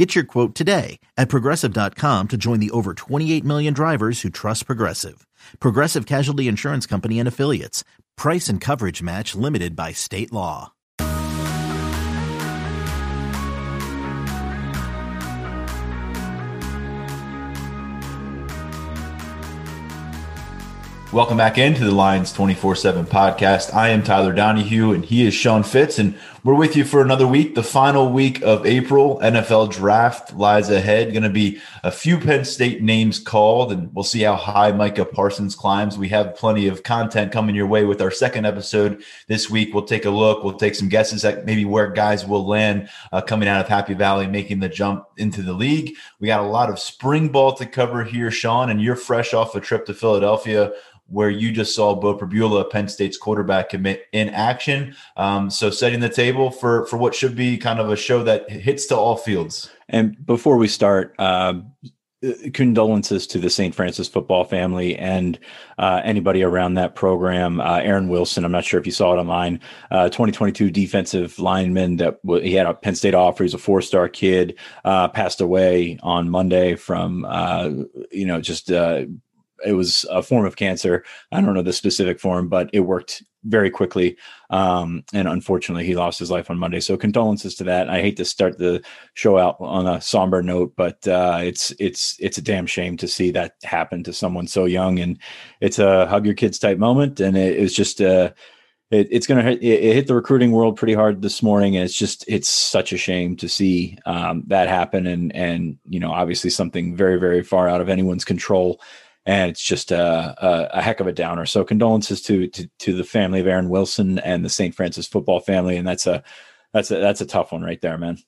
Get your quote today at progressive.com to join the over 28 million drivers who trust Progressive. Progressive Casualty Insurance Company and Affiliates. Price and coverage match limited by state law. Welcome back into the Lions 24 7 podcast. I am Tyler Donahue and he is Sean Fitz, and we're with you for another week. The final week of April, NFL draft lies ahead. Going to be a few Penn State names called, and we'll see how high Micah Parsons climbs. We have plenty of content coming your way with our second episode this week. We'll take a look, we'll take some guesses at maybe where guys will land uh, coming out of Happy Valley, making the jump into the league. We got a lot of spring ball to cover here, Sean, and you're fresh off a trip to Philadelphia where you just saw Beau Pribula, Penn State's quarterback, commit in action. Um, so setting the table for for what should be kind of a show that hits to all fields. And before we start, uh, condolences to the St. Francis football family and uh, anybody around that program. Uh, Aaron Wilson, I'm not sure if you saw it online, uh, 2022 defensive lineman that w- he had a Penn State offer. He's a four star kid, uh, passed away on Monday from, uh, you know, just uh, it was a form of cancer. I don't know the specific form, but it worked very quickly. Um, and unfortunately, he lost his life on Monday. So condolences to that. I hate to start the show out on a somber note, but uh, it's it's it's a damn shame to see that happen to someone so young. And it's a hug your kids type moment. And it, it was just uh, it, it's going to it hit the recruiting world pretty hard this morning. And it's just, it's such a shame to see um, that happen. And, and, you know, obviously something very, very far out of anyone's control and it's just a, a, a, heck of a downer. So condolences to, to, to the family of Aaron Wilson and the St. Francis football family, and that's a that's a that's a tough one right there, man.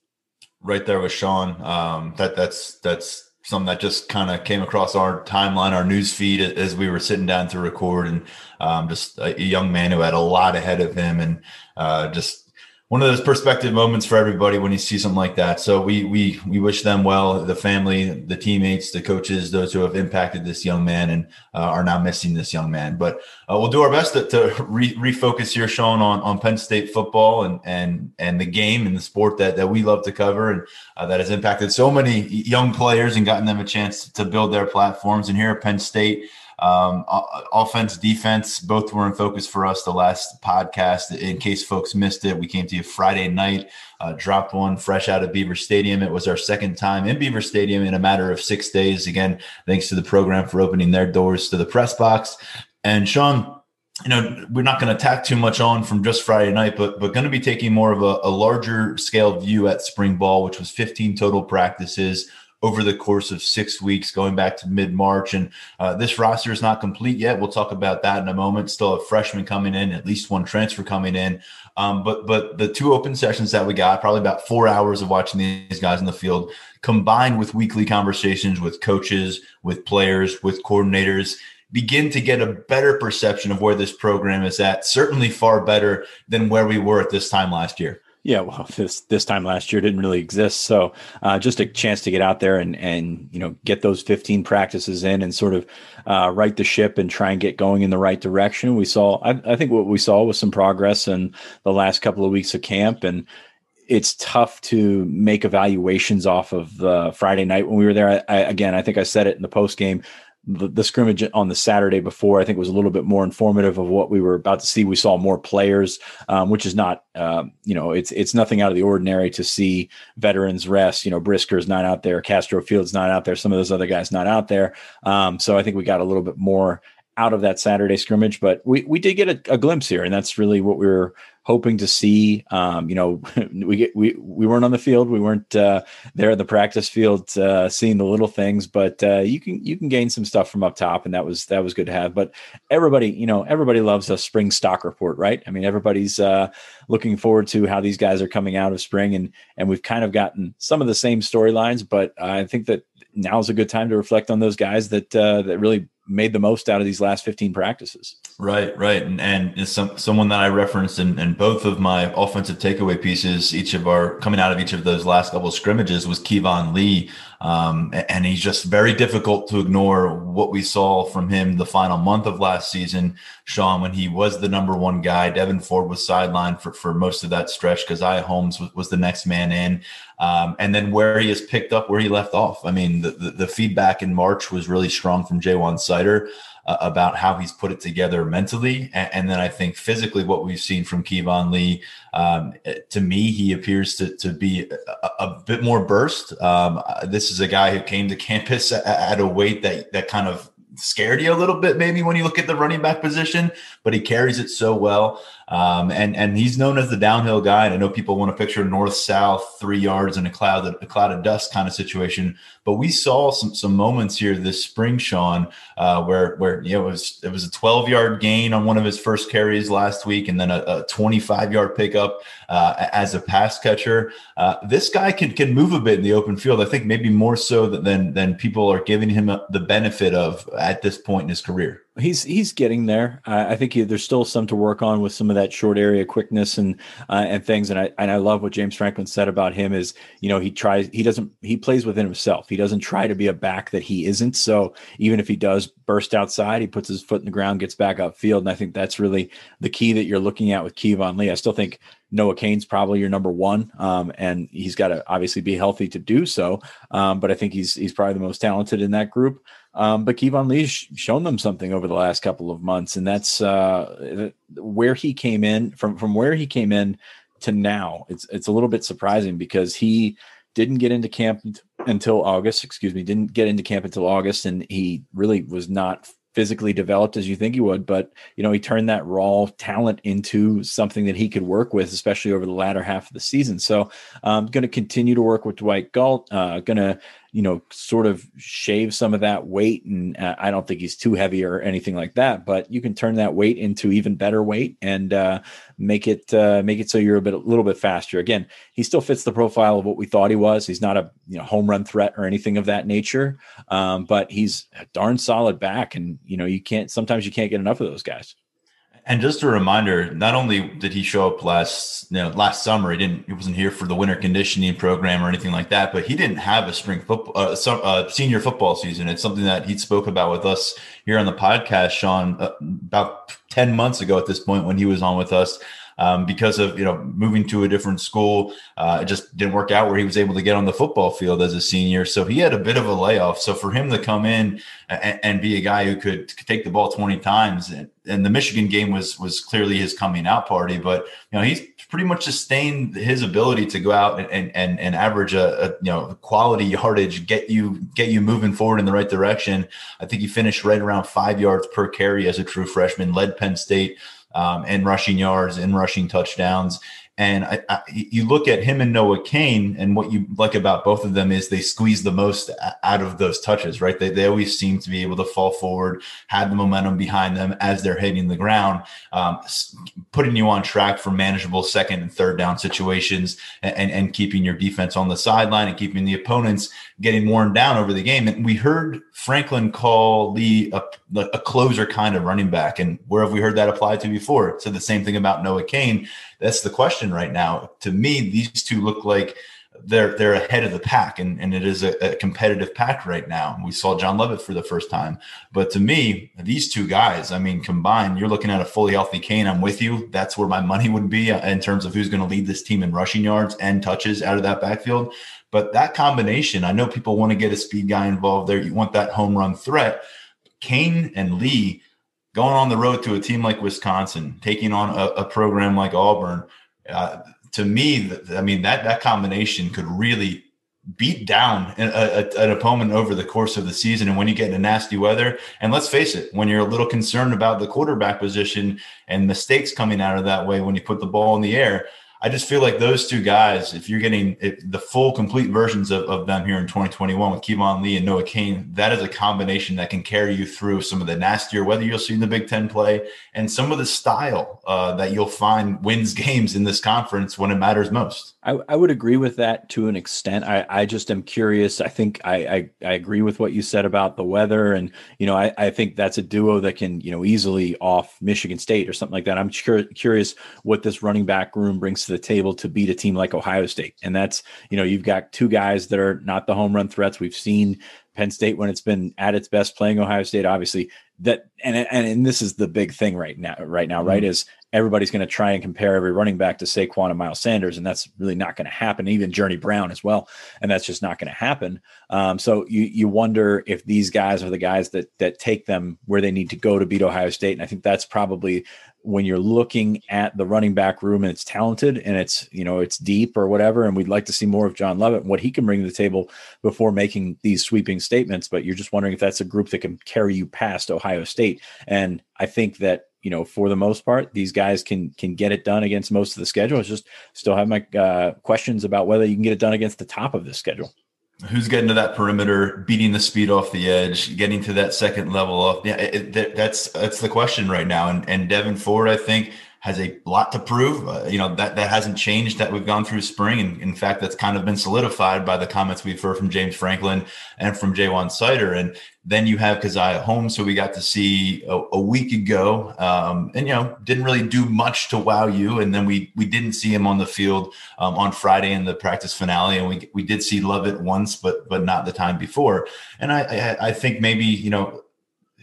Right there with Sean. Um, that that's that's something that just kind of came across our timeline, our news feed as we were sitting down to record, and um, just a, young man who had a lot ahead of him, and uh, just one of those perspective moments for everybody when you see something like that. So we we we wish them well, the family, the teammates, the coaches, those who have impacted this young man and uh, are now missing this young man. But uh, we'll do our best to, to re- refocus here, Sean, on on Penn State football and and and the game and the sport that that we love to cover and uh, that has impacted so many young players and gotten them a chance to build their platforms. And here at Penn State. Um, offense, defense, both were in focus for us the last podcast. In case folks missed it, we came to you Friday night, uh, dropped one fresh out of Beaver Stadium. It was our second time in Beaver Stadium in a matter of six days. Again, thanks to the program for opening their doors to the press box. And Sean, you know, we're not going to tack too much on from just Friday night, but but going to be taking more of a, a larger scale view at spring ball, which was 15 total practices over the course of six weeks, going back to mid March. And uh, this roster is not complete yet. We'll talk about that in a moment. Still a freshman coming in, at least one transfer coming in. Um, but but the two open sessions that we got, probably about four hours of watching these guys in the field, combined with weekly conversations with coaches, with players, with coordinators, begin to get a better perception of where this program is at. Certainly far better than where we were at this time last year. Yeah, well, this this time last year didn't really exist, so uh, just a chance to get out there and and you know get those 15 practices in and sort of uh, right the ship and try and get going in the right direction. We saw, I, I think, what we saw was some progress in the last couple of weeks of camp, and it's tough to make evaluations off of uh, Friday night when we were there. I, I, again, I think I said it in the post game the, the, scrimmage on the Saturday before, I think was a little bit more informative of what we were about to see. We saw more players, um, which is not, uh, you know, it's it's nothing out of the ordinary to see veterans rest. You know, Brisker's not out there, Castro Fields not out there, some of those other guys not out there. Um, so I think we got a little bit more out of that Saturday scrimmage, but we we did get a, a glimpse here, and that's really what we were hoping to see. Um, you know, we get, we we weren't on the field, we weren't uh, there at the practice field, uh, seeing the little things, but uh, you can you can gain some stuff from up top, and that was that was good to have. But everybody, you know, everybody loves a spring stock report, right? I mean, everybody's uh, looking forward to how these guys are coming out of spring, and and we've kind of gotten some of the same storylines, but I think that now's a good time to reflect on those guys that uh, that really made the most out of these last 15 practices. Right, right. And, and some, someone that I referenced in, in both of my offensive takeaway pieces, each of our coming out of each of those last couple of scrimmages was Keyvone Lee. Um, and he's just very difficult to ignore what we saw from him the final month of last season, Sean, when he was the number one guy. Devyn Ford was sidelined for, for most of that stretch because I Holmes was, was the next man in. Um, and then where he has picked up where he left off. I mean, the, the, the feedback in March was really strong from Ja'Juan Seider uh, about how he's put it together mentally. And, and, then I think physically, what we've seen from Keyvone Lee, um, to me, he appears to, to be a, a bit more burst. Um, this is a guy who came to campus at, at a weight that, that kind of scared you a little bit maybe when you look at the running back position, but he carries it so well. Um, and and he's known as the downhill guy. And I know people want to picture north south three yards in a cloud a cloud of dust kind of situation. But we saw some some moments here this spring, Sean, uh, where where you know it was it was a 12 yard gain on one of his first carries last week, and then a, a 25 yard pickup uh, as a pass catcher. Uh, this guy can can move a bit in the open field. I think maybe more so than than people are giving him the benefit of at this point in his career. He's he's getting there. I think he, there's still some to work on with some of that short area quickness and uh, and things. And I and I love what James Franklin said about him is you know he tries he doesn't he plays within himself. He doesn't try to be a back that he isn't. So even if he does burst outside, he puts his foot in the ground, gets back upfield, and I think that's really the key that you're looking at with Keyvone Lee. I still think Noah Cain's probably your number one, um, and he's got to obviously be healthy to do so. Um, but I think he's he's probably the most talented in that group. Um, but Keyvone Lee's shown them something over the last couple of months, and that's uh, where he came in from. From where he came in to now, it's it's a little bit surprising because he didn't get into camp until August. Excuse me, didn't get into camp until August, and he really was not physically developed as you think he would, but you know, he turned that raw talent into something that he could work with, especially over the latter half of the season. So I'm um, going to continue to work with Dwight Galt, uh, going to you know, sort of shave some of that weight. And uh, I don't think he's too heavy or anything like that, but you can turn that weight into even better weight and uh, make it uh, make it so you're a bit a little bit faster. Again, he still fits the profile of what we thought he was. He's not a you know home run threat or anything of that nature, um, but he's a darn solid back. And you know, you can't sometimes you can't get enough of those guys. And just a reminder, not only did he show up last, you know, last summer, he didn't, he wasn't here for the winter conditioning program or anything like that, but he didn't have a spring football, uh, some, uh, senior football season. It's something that he spoke about with us here on the podcast, Sean, uh, about 10 months ago at this point when he was on with us um, because of you know moving to a different school. Uh, it just didn't work out where he was able to get on the football field as a senior. So he had a bit of a layoff. So for him to come in and, and be a guy who could, take the ball 20 times, and, and the Michigan game was was clearly his coming out party. But you know he's pretty much sustained his ability to go out and and, and average a, a, you know quality yardage, get you get you moving forward in the right direction. I think he finished right around five yards per carry as a true freshman. Led Penn State um, in rushing yards, in rushing touchdowns. And I, I, you look at him and Noah Cain, and what you like about both of them is they squeeze the most out of those touches, right? They, they always seem to be able to fall forward, have the momentum behind them as they're hitting the ground, um, putting you on track for manageable second and third down situations, and, and, and keeping your defense on the sideline and keeping the opponents getting worn down over the game. And we heard Franklin call Lee a, a closer kind of running back, and where have we heard that applied to before? Said the same thing about Noah Cain. that's the question right now. To me, these two look like they're they're ahead of the pack, and, and it is a, a competitive pack right now. We saw John Lovett for the first time, but to me, these two guys, I mean, combined, you're looking at a fully healthy Cain. I'm with you. That's where my money would be uh, in terms of who's going to lead this team in rushing yards and touches out of that backfield. But that combination, I know people want to get a speed guy involved there. You want that home run threat. Cain and Lee going on the road to a team like Wisconsin, taking on a, a program like Auburn, uh, to me, I mean that that combination could really beat down a, a, an opponent over the course of the season. And when you get into nasty weather, and let's face it, when you're a little concerned about the quarterback position and mistakes coming out of that way when you put the ball in the air, I just feel like those two guys, if you're getting the full, complete versions of, of them here in 2021 with Keyvone Lee and Noah Cain, that is a combination that can carry you through some of the nastier weather you'll see in the Big Ten play and some of the style uh, that you'll find wins games in this conference when it matters most. I, I would agree with that to an extent. I, I just am curious. I think I, I, I agree with what you said about the weather. And, you know, I, I think that's a duo that can, you know, easily off Michigan State or something like that. I'm cur- curious what this running back room brings to the table to beat a team like Ohio State. And that's, you know, you've got two guys that are not the home run threats. We've seen Penn State when it's been at its best playing Ohio State, obviously that and and, and this is the big thing right now right now, mm-hmm. right? Is everybody's going to try and compare every running back to Saquon and Miles Sanders, and that's really not going to happen. Even Journey Brown as well, and that's just not going to happen. Um, so you you wonder if these guys are the guys that that take them where they need to go to beat Ohio State, and I think that's probably when you're looking at the running back room and it's talented and it's you know it's deep or whatever and we'd like to see more of John Lovett and what he can bring to the table before making these sweeping statements but you're just wondering if that's a group that can carry you past Ohio State and I think that you know for the most part these guys can can get it done against most of the schedule it's just still have my uh, questions about whether you can get it done against the top of the schedule who's getting to that perimeter, beating the speed off the edge, getting to that second level off? yeah, it, that's that's the question right now. And and Devyn Ford, I think, has a lot to prove. Uh, you know that that hasn't changed that we've gone through spring, and in fact, that's kind of been solidified by the comments we've heard from James Franklin and from Ja'Juan Seider. And then you have Caziah Holmes, who we got to see a, a week ago, um, and you know didn't really do much to wow you. And then we we didn't see him on the field um, on Friday in the practice finale, and we we did see Lovett once, but but not the time before. And I I, I think maybe you know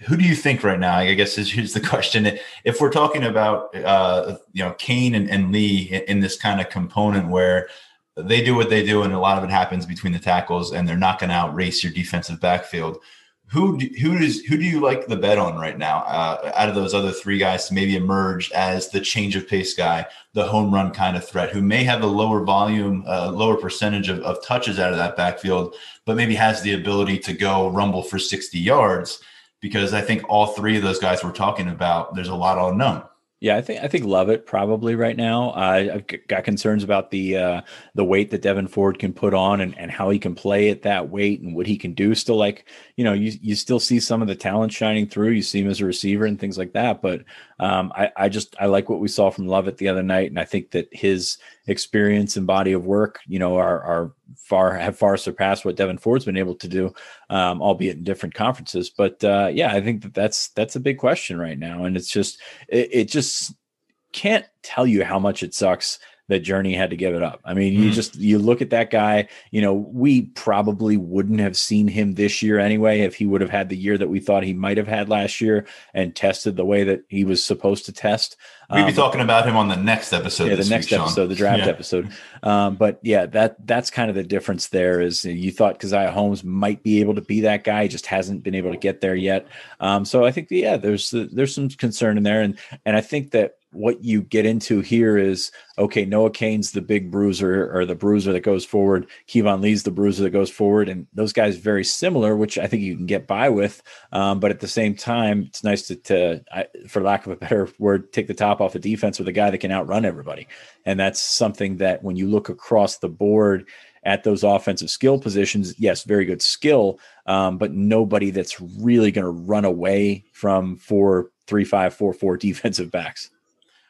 who do you think right now? I guess is the question. If we're talking about uh, you know Cain and, and Lee in, this kind of component where they do what they do, and a lot of it happens between the tackles, and they're not going to outrace your defensive backfield. Who do, who does who do you like the bet on right now uh, out of those other three guys to maybe emerge as the change of pace guy, the home run kind of threat, who may have a lower volume, uh, lower percentage of, of touches out of that backfield, but maybe has the ability to go rumble for sixty yards because I think all three of those guys we're talking about, there's a lot unknown. Yeah, I think I think Lovett probably right now. I've got concerns about the uh, the weight that Devyn Ford can put on and, and how he can play at that weight and what he can do. Still, like you know, you you still see some of the talent shining through. You see him as a receiver and things like that. But um, I I just I like what we saw from Lovett the other night, and I think that his experience and body of work, you know, are are far have far surpassed what Devyn Ford's been able to do, um, albeit in different conferences. But uh, yeah, I think that that's that's a big question right now, and it's just it, it just can't tell you how much it sucks that Journey had to give it up. I mean, mm. you just you look at that guy, you know, we probably wouldn't have seen him this year anyway if he would have had the year that we thought he might have had last year and tested the way that he was supposed to test. We'd be um, talking about him on the next episode. Yeah, the next week, episode, the draft yeah. episode. Um, but yeah, that that's kind of the difference there is you thought Caziah Holmes might be able to be that guy, just hasn't been able to get there yet. Um, so I think yeah, there's there's some concern in there, and and I think that what you get into here is okay, Noah Cain's the big bruiser or the bruiser that goes forward. Keyvone Lee's the bruiser that goes forward. And those guys very similar, which I think you can get by with. Um, but at the same time, it's nice to, to I, for lack of a better word, take the top off the defense with a guy that can outrun everybody. And that's something that when you look across the board, at those offensive skill positions, yes, very good skill, um, but nobody that's really going to run away from four, three, five, four, four defensive backs.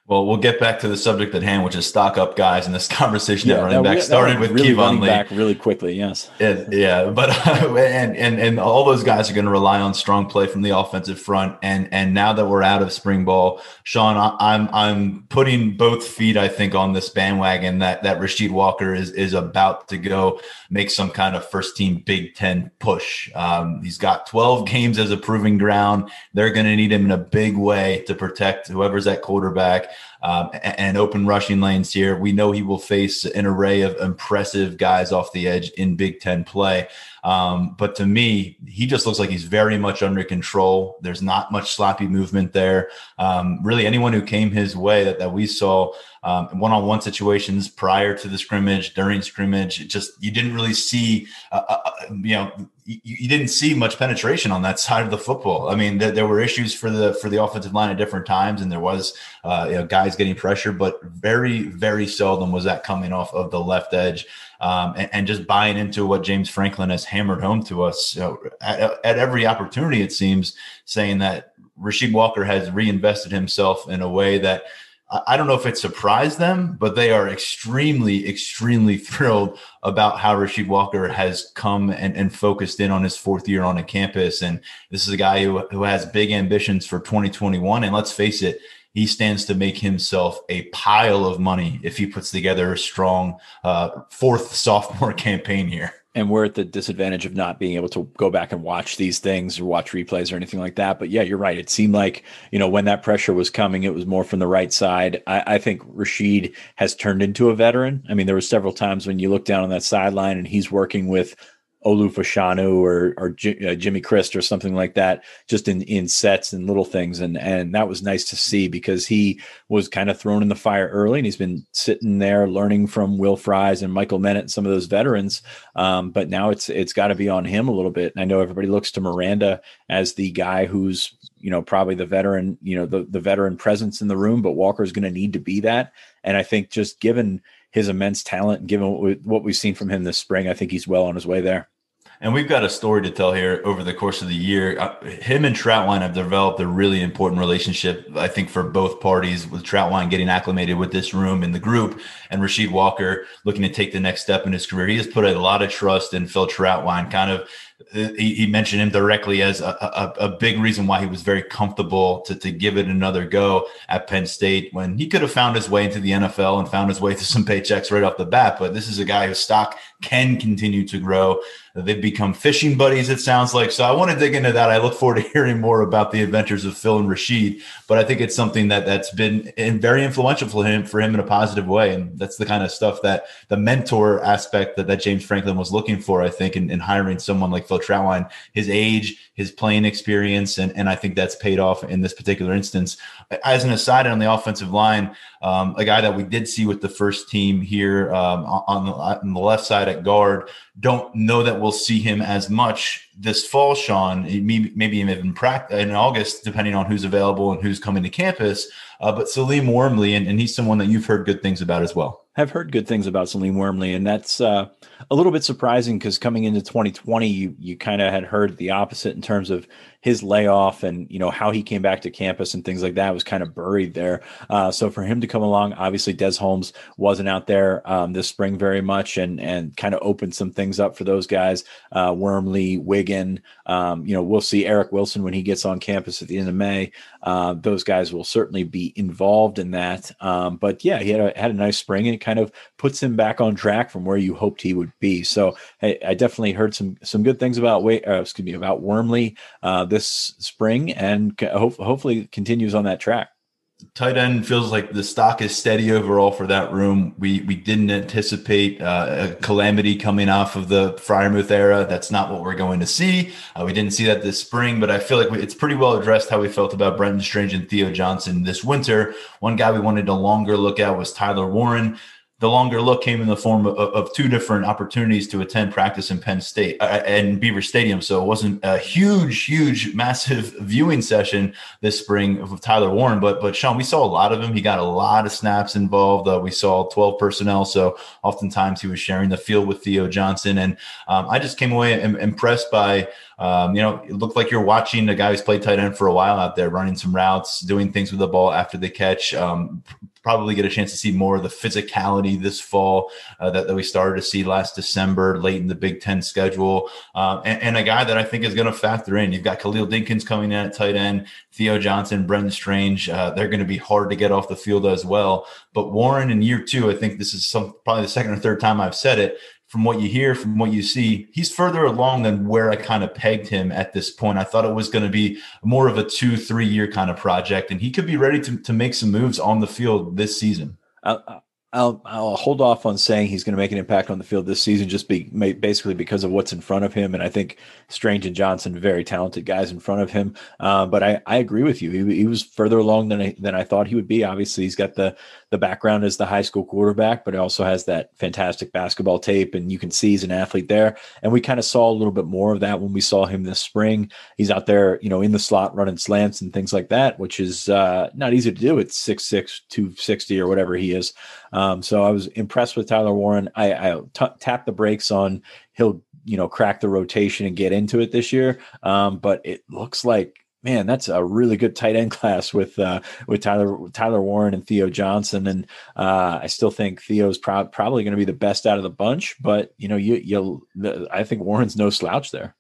Well, we'll get back to the subject at hand, which is stock up guys. And this conversation yeah, at running back started with really Keyvone Lee. back really quickly. Yes. Yeah, yeah. but uh, and and and all those guys are going to rely on strong play from the offensive front. And and now that we're out of spring ball, Sean, I, I'm I'm putting both feet, I think, on this bandwagon that that Rasheed Walker is is about to go make some kind of first team Big Ten push. Um, he's got 12 games as a proving ground. They're going to need him in a big way to protect whoever's at quarterback um, and open rushing lanes here. We know he will face an array of impressive guys off the edge in Big Ten play. Um, but to me, he just looks like he's very much under control. There's not much sloppy movement there. Um, really, anyone who came his way that, that we saw um, one-on-one situations prior to the scrimmage, during scrimmage, just you didn't really see, uh, uh, uh, you know, you, you, didn't see much penetration on that side of the football. I mean, there, there were issues for the for the offensive line at different times, and there was uh, you know, guys getting pressure, but very very seldom was that coming off of the left edge. Um, and, and, just buying into what James Franklin has hammered home to us you know, at, at every opportunity, it seems, saying that Rasheed Walker has reinvested himself in a way that I don't know if it surprised them, but they are extremely, extremely thrilled about how Rasheed Walker has come and, and focused in on his fourth year on a campus. And this is a guy who, who has big ambitions for 2021. And let's face it, he stands to make himself a pile of money if he puts together a strong uh, fourth sophomore campaign here and we're at the disadvantage of not being able to go back and watch these things or watch replays or anything like that. But yeah, you're right. It seemed like, you know, when that pressure was coming, it was more from the right side. I, I think Rasheed has turned into a veteran. I mean, there were several times when you look down on that sideline and he's working with Olu Fashanu or or J- uh, Jimmy Christ or something like that, just in in sets and little things, and and that was nice to see because he was kind of thrown in the fire early, and he's been sitting there learning from Will Fries and Michael Menet and some of those veterans. Um, but now it's it's got to be on him a little bit. And I know everybody looks to Miranda as the guy who's you know probably the veteran, you know the the veteran presence in the room, but Walker is going to need to be that. And I think just given his immense talent and given what, we, what we've seen from him this spring, I think he's well on his way there. And we've got a story to tell here over the course of the year. Uh, him and Trautwein have developed a really important relationship, I think, for both parties, with Trautwein getting acclimated with this room and the group, and Rasheed Walker looking to take the next step in his career. He has put a lot of trust in Phil Trautwein, kind of he, he, mentioned him directly as a, a, a, big reason why he was very comfortable to, to give it another go at Penn State when he could have found his way into the NFL and found his way to some paychecks right off the bat. But this is a guy whose stock can continue to grow. They've become fishing buddies, it sounds like. So I want to dig into that. I look forward to hearing more about the adventures of Phil and Rasheed, But I think it's something that that's been very influential for him for him in a positive way. And that's the kind of stuff that the mentor aspect that, that James Franklin was looking for, I think, in, in hiring someone like Phil Trautwein, his age, his playing experience, and, and I think that's paid off in this particular instance. As an aside on the offensive line, um, a guy that we did see with the first team here um, on, the, on the left side at guard. Don't know that we'll see him as much this fall, Sean. Maybe even in August, depending on who's available and who's coming to campus. Uh, but Salim Wormley, and, and he's someone that you've heard good things about as well. I've heard good things about Salim Wormley, and that's uh, a little bit surprising because coming into 2020, you you kind of had heard the opposite in terms of his layoff and you know how he came back to campus and things like that was kind of buried there. Uh, so for him to come along, obviously Des Holmes wasn't out there um, this spring very much, and and kind of opened some things up for those guys. Uh, Wormley, Wigan, um, you know, we'll see Eric Wilson when he gets on campus at the end of May. Uh, those guys will certainly be involved in that. Um, but yeah, he had a, had a nice spring, and it kind of puts him back on track from where you hoped he would be. So I, I definitely heard some some good things about uh, excuse me about Wormley. Uh, this spring and ho- hopefully continues on that track. Tight end feels like the stock is steady overall for that room. We we didn't anticipate uh, a calamity coming off of the Freiermuth era. That's not what we're going to see. Uh, we didn't see that this spring, but I feel like we, it's pretty well addressed how we felt about Brenton Strange and Theo Johnson this winter. One guy we wanted a longer look at was Tyler Warren the longer look came in the form of, of, two different opportunities to attend practice in Penn State uh, and Beaver Stadium. So it wasn't a huge, huge, massive viewing session this spring of Tyler Warren. But but Sean, we saw a lot of him. He got a lot of snaps involved. Uh, we saw 12 personnel. So oftentimes he was sharing the field with Theo Johnson. And um, I just came away impressed by um, you know, it looked like you're watching a guy who's played tight end for a while out there, running some routes, doing things with the ball after the catch. Um, probably get a chance to see more of the physicality this fall uh, that, that we started to see last December, late in the Big Ten schedule, um, and, and, a guy that I think is going to factor in. You've got Khalil Dinkins coming in at tight end, Theo Johnson, Brenton Strange. Uh, they're going to be hard to get off the field as well. But Warren in year two, I think this is some probably the second or third time I've said it from what you hear, from what you see, he's further along than where I kind of pegged him at this point. I thought it was going to be more of a two, three year kind of project, and he could be ready to, to make some moves on the field this season. Uh, I'll, I'll hold off on saying he's going to make an impact on the field this season, just be basically because of what's in front of him. And I think Strange and Johnson, very talented guys in front of him. Uh, but I, I agree with you. He, he was further along than I, than I thought he would be. Obviously, he's got the the background as the high school quarterback, but he also has that fantastic basketball tape, and you can see he's an athlete there. And we kind of saw a little bit more of that when we saw him this spring. He's out there, you know, in the slot running slants and things like that, which is uh, not easy to do at 6'6", 260 or whatever he is. Um, so I was impressed with Tyler Warren. I, I t- tapped the brakes on he'll you know crack the rotation and get into it this year. Um, but it looks like man, that's a really good tight end class with uh, with Tyler Tyler Warren and Theo Johnson, and uh, I still think Theo's pro- probably going to be the best out of the bunch. But you know, you you I think Warren's no slouch there.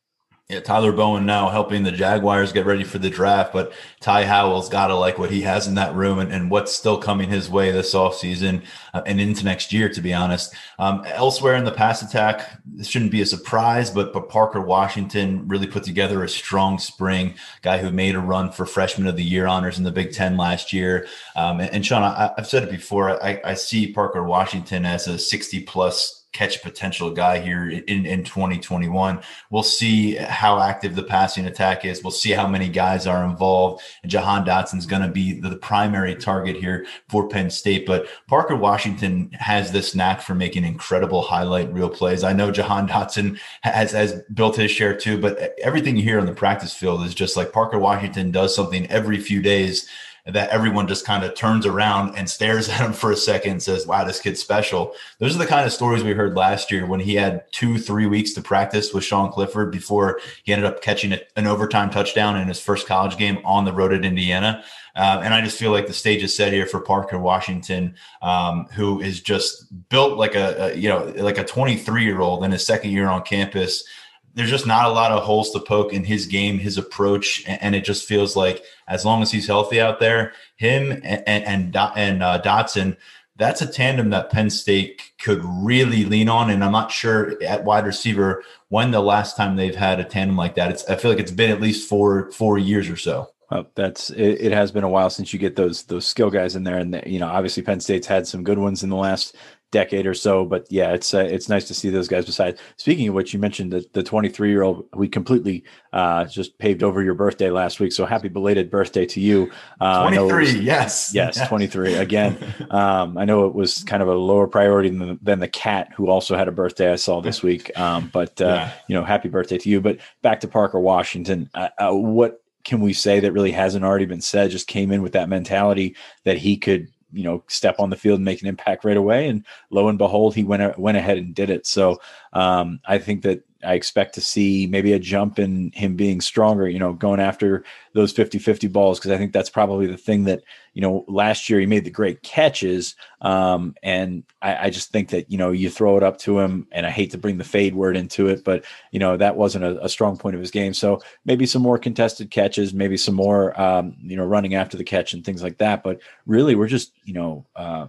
Yeah, Tyler Bowen now helping the Jaguars get ready for the draft, but Ty Howle's got to like what he has in that room and, and what's still coming his way this offseason uh, and into next year, to be honest. Um, elsewhere in the pass attack, this shouldn't be a surprise, but, but Parker Washington really put together a strong spring, guy who made a run for freshman of the year honors in the Big Ten last year. Um, and, and, Sean, I, have said it before, I, I see Parker Washington as a 60 plus catch potential guy here in, in 2021. We'll see how active the passing attack is. We'll see how many guys are involved. And Jahan Dotson's going to be the, the primary target here for Penn State. But Parker Washington has this knack for making incredible highlight reel plays. I know Jahan Dotson has, has built his share too, but everything you hear on the practice field is just like Parker Washington does something every few days that everyone just kind of turns around and stares at him for a second and says, wow, this kid's special. Those are the kind of stories we heard last year when he had two, three weeks to practice with Sean Clifford before he ended up catching an overtime touchdown in his first college game on the road at Indiana. Uh, and I just feel like the stage is set here for Parker Washington, um, who is just built like a, a you know like a 23 year old in his second year on campus there's just not a lot of holes to poke in his game, his approach, and, it just feels like as long as he's healthy out there, him and and, and uh, Dotson, that's a tandem that Penn State could really lean on. And I'm not sure at wide receiver when the last time they've had a tandem like that. It's I feel like it's been at least four four years or so. Well, that's it, it, has been a while since you get those those skill guys in there, and you know obviously Penn State's had some good ones in the last decade or so. But yeah, it's uh, it's nice to see those guys. Besides, speaking of which, you mentioned the the 23 year old. We completely uh, just paved over your birthday last week. So happy belated birthday to you. Uh, 23, was, yes, yes, 23 again. um, I know it was kind of a lower priority than the, than the cat who also had a birthday I saw this week. Um, but uh, yeah. you know, happy birthday to you. But back to Parker Washington. Uh, uh, what can we say that really hasn't already been said? Just came in with that mentality that he could you know step on the field and make an impact right away. And lo and behold he went went ahead and did it. So um, i think that I expect to see maybe a jump in him being stronger, you know, going after those 50 50 balls. Cause I think that's probably the thing that, you know, last year he made the great catches. Um, and I, I, just think that, you know, you throw it up to him, and I hate to bring the fade word into it, but, you know, that wasn't a, a strong point of his game. So maybe some more contested catches, maybe some more, um, you know, running after the catch and things like that. But really, we're just, you know, uh,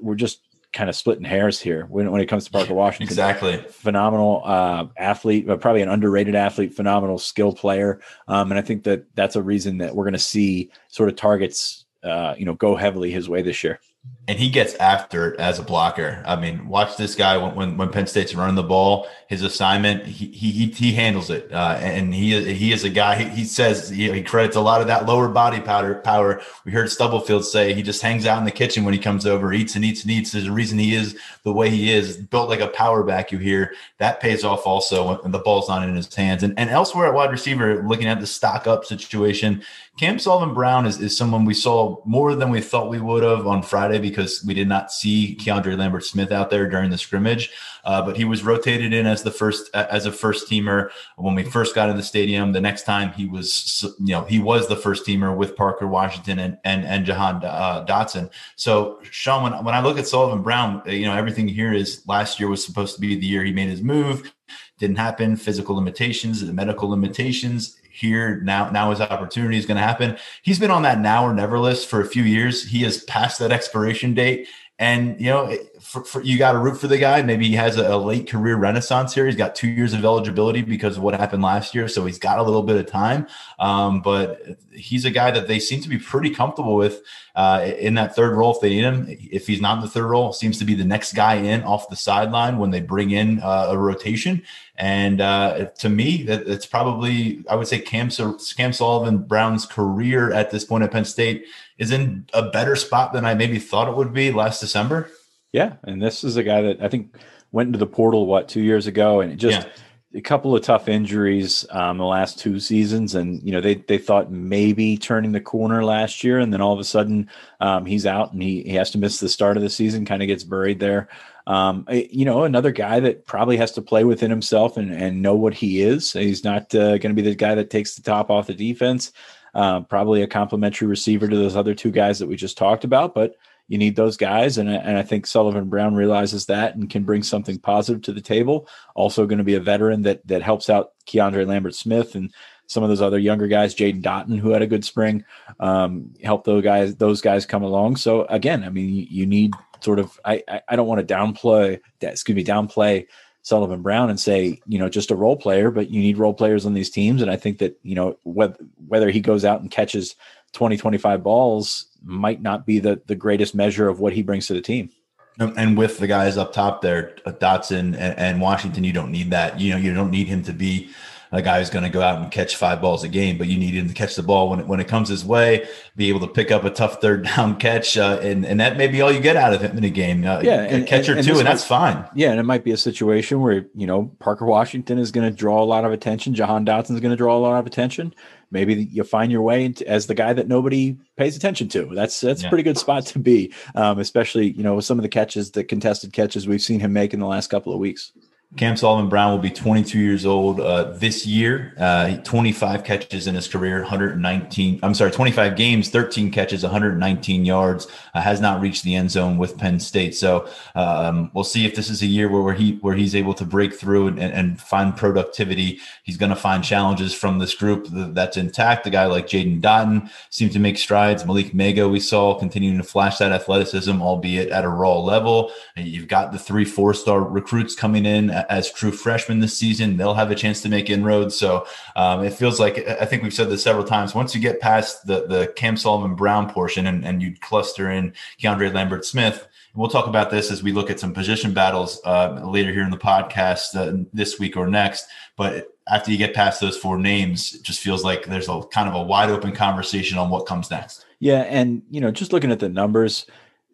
we're just kind of splitting hairs here when, when it comes to Parker Washington. Exactly. Phenomenal uh, athlete, but probably an underrated athlete, phenomenal skill player. Um, and I think that that's a reason that we're going to see sort of targets, uh, you know, go heavily his way this year and he gets after it as a blocker. I mean, watch this guy when when, when Penn State's running the ball. His assignment, he he he handles it, uh, and he he is a guy. He, he says he, he, credits a lot of that lower body powder power. We heard Stubblefield say he just hangs out in the kitchen when he comes over, eats and eats and eats. There's a reason he is the way he is, built like a power back. You hear that pays off also when the ball's not in his hands. And and elsewhere at wide receiver, looking at the stock up situation, Cam Sullivan Brown is, is someone we saw more than we thought we would have on Friday because we did not see Keandre Lambert Smith out there during the scrimmage. Uh, but he was rotated in as the first as a first teamer when we first got in the stadium. The next time he was, you know, he was the first teamer with Parker Washington and and and Jahan uh, Dotson. So Sean, when when I look at Sullivan Brown, you know, everything here is last year was supposed to be the year he made his move. Didn't happen. Physical limitations, the medical limitations here now now his opportunity is going to happen. He's been on that now or never list for a few years. He has passed that expiration date. And you know for, for, you got to root for the guy. Maybe he has a, a, late career renaissance here. He's got two years of eligibility because of what happened last year, so he's got a little bit of time. Um, but he's a guy that they seem to be pretty comfortable with uh, in that third role if they need him. If he's not in the third role, seems to be the next guy in off the sideline when they bring in uh, a rotation. And uh, to me, that, it's probably I would say Cam Cam Sullivan Brown's career at this point at Penn State is in a better spot than I maybe thought it would be last December. Yeah, and this is a guy that I think went into the portal what two years ago, and just yeah. a couple of tough injuries um, the last two seasons, and you know they they thought maybe turning the corner last year, and then all of a sudden um, he's out and he, he has to miss the start of the season, kind of gets buried there. Um, you know, another guy that probably has to play within himself and, and know what he is. He's not uh, going to be the guy that takes the top off the defense. Uh, probably a complementary receiver to those other two guys that we just talked about, but you need those guys. And, and I think Sullivan Brown realizes that and can bring something positive to the table. Also going to be a veteran that, that helps out Keandre Lambert Smith and some of those other younger guys, Jaden Dottin, who had a good spring, um, help those guys, those guys come along. So again, I mean, you, you need sort of, I, I, I don't want to downplay that, excuse me, downplay Sullivan Brown and say, you know, just a role player, but you need role players on these teams. And I think that, you know, whether, whether he goes out and catches 20, 25 balls might not be the, the greatest measure of what he brings to the team. And with the guys up top there, Dotson and, and Washington, you don't need that. You know, you don't need him to be a guy who's going to go out and catch five balls a game, but you need him to catch the ball when it, when it comes his way, be able to pick up a tough third down catch, uh, and and that may be all you get out of him in a game. Uh, yeah, and, catcher and, and two, and that's fine. Yeah, and it might be a situation where you know Parker Washington is going to draw a lot of attention, Jahan Dotson is going to draw a lot of attention. Maybe you find your way into, as the guy that nobody pays attention to. That's that's yeah. a pretty good spot to be, um, especially you know with some of the catches, the contested catches we've seen him make in the last couple of weeks. Cam Sullivan Brown will be 22 years old uh, this year. Uh, 25 catches in his career, 119. I'm sorry, 25 games, 13 catches, 119 yards. Uh, has not reached the end zone with Penn State. So um, we'll see if this is a year where, he where he's able to break through and, and find productivity. He's going to find challenges from this group that's intact. A guy like Jaden Dottin seemed to make strides. Malick Meiga we saw continuing to flash that athleticism, albeit at a raw level. And you've got the three four star recruits coming in as true freshmen this season. They'll have a chance to make inroads. So um, it feels like I think we've said this several times. Once you get past the the Cam Sullivan Brown portion and, and you cluster in Keandre Lambert Smith, we'll talk about this as we look at some position battles uh, later here in the podcast uh, this week or next. But after you get past those four names, it just feels like there's a kind of a wide open conversation on what comes next. Yeah, and you know, just looking at the numbers,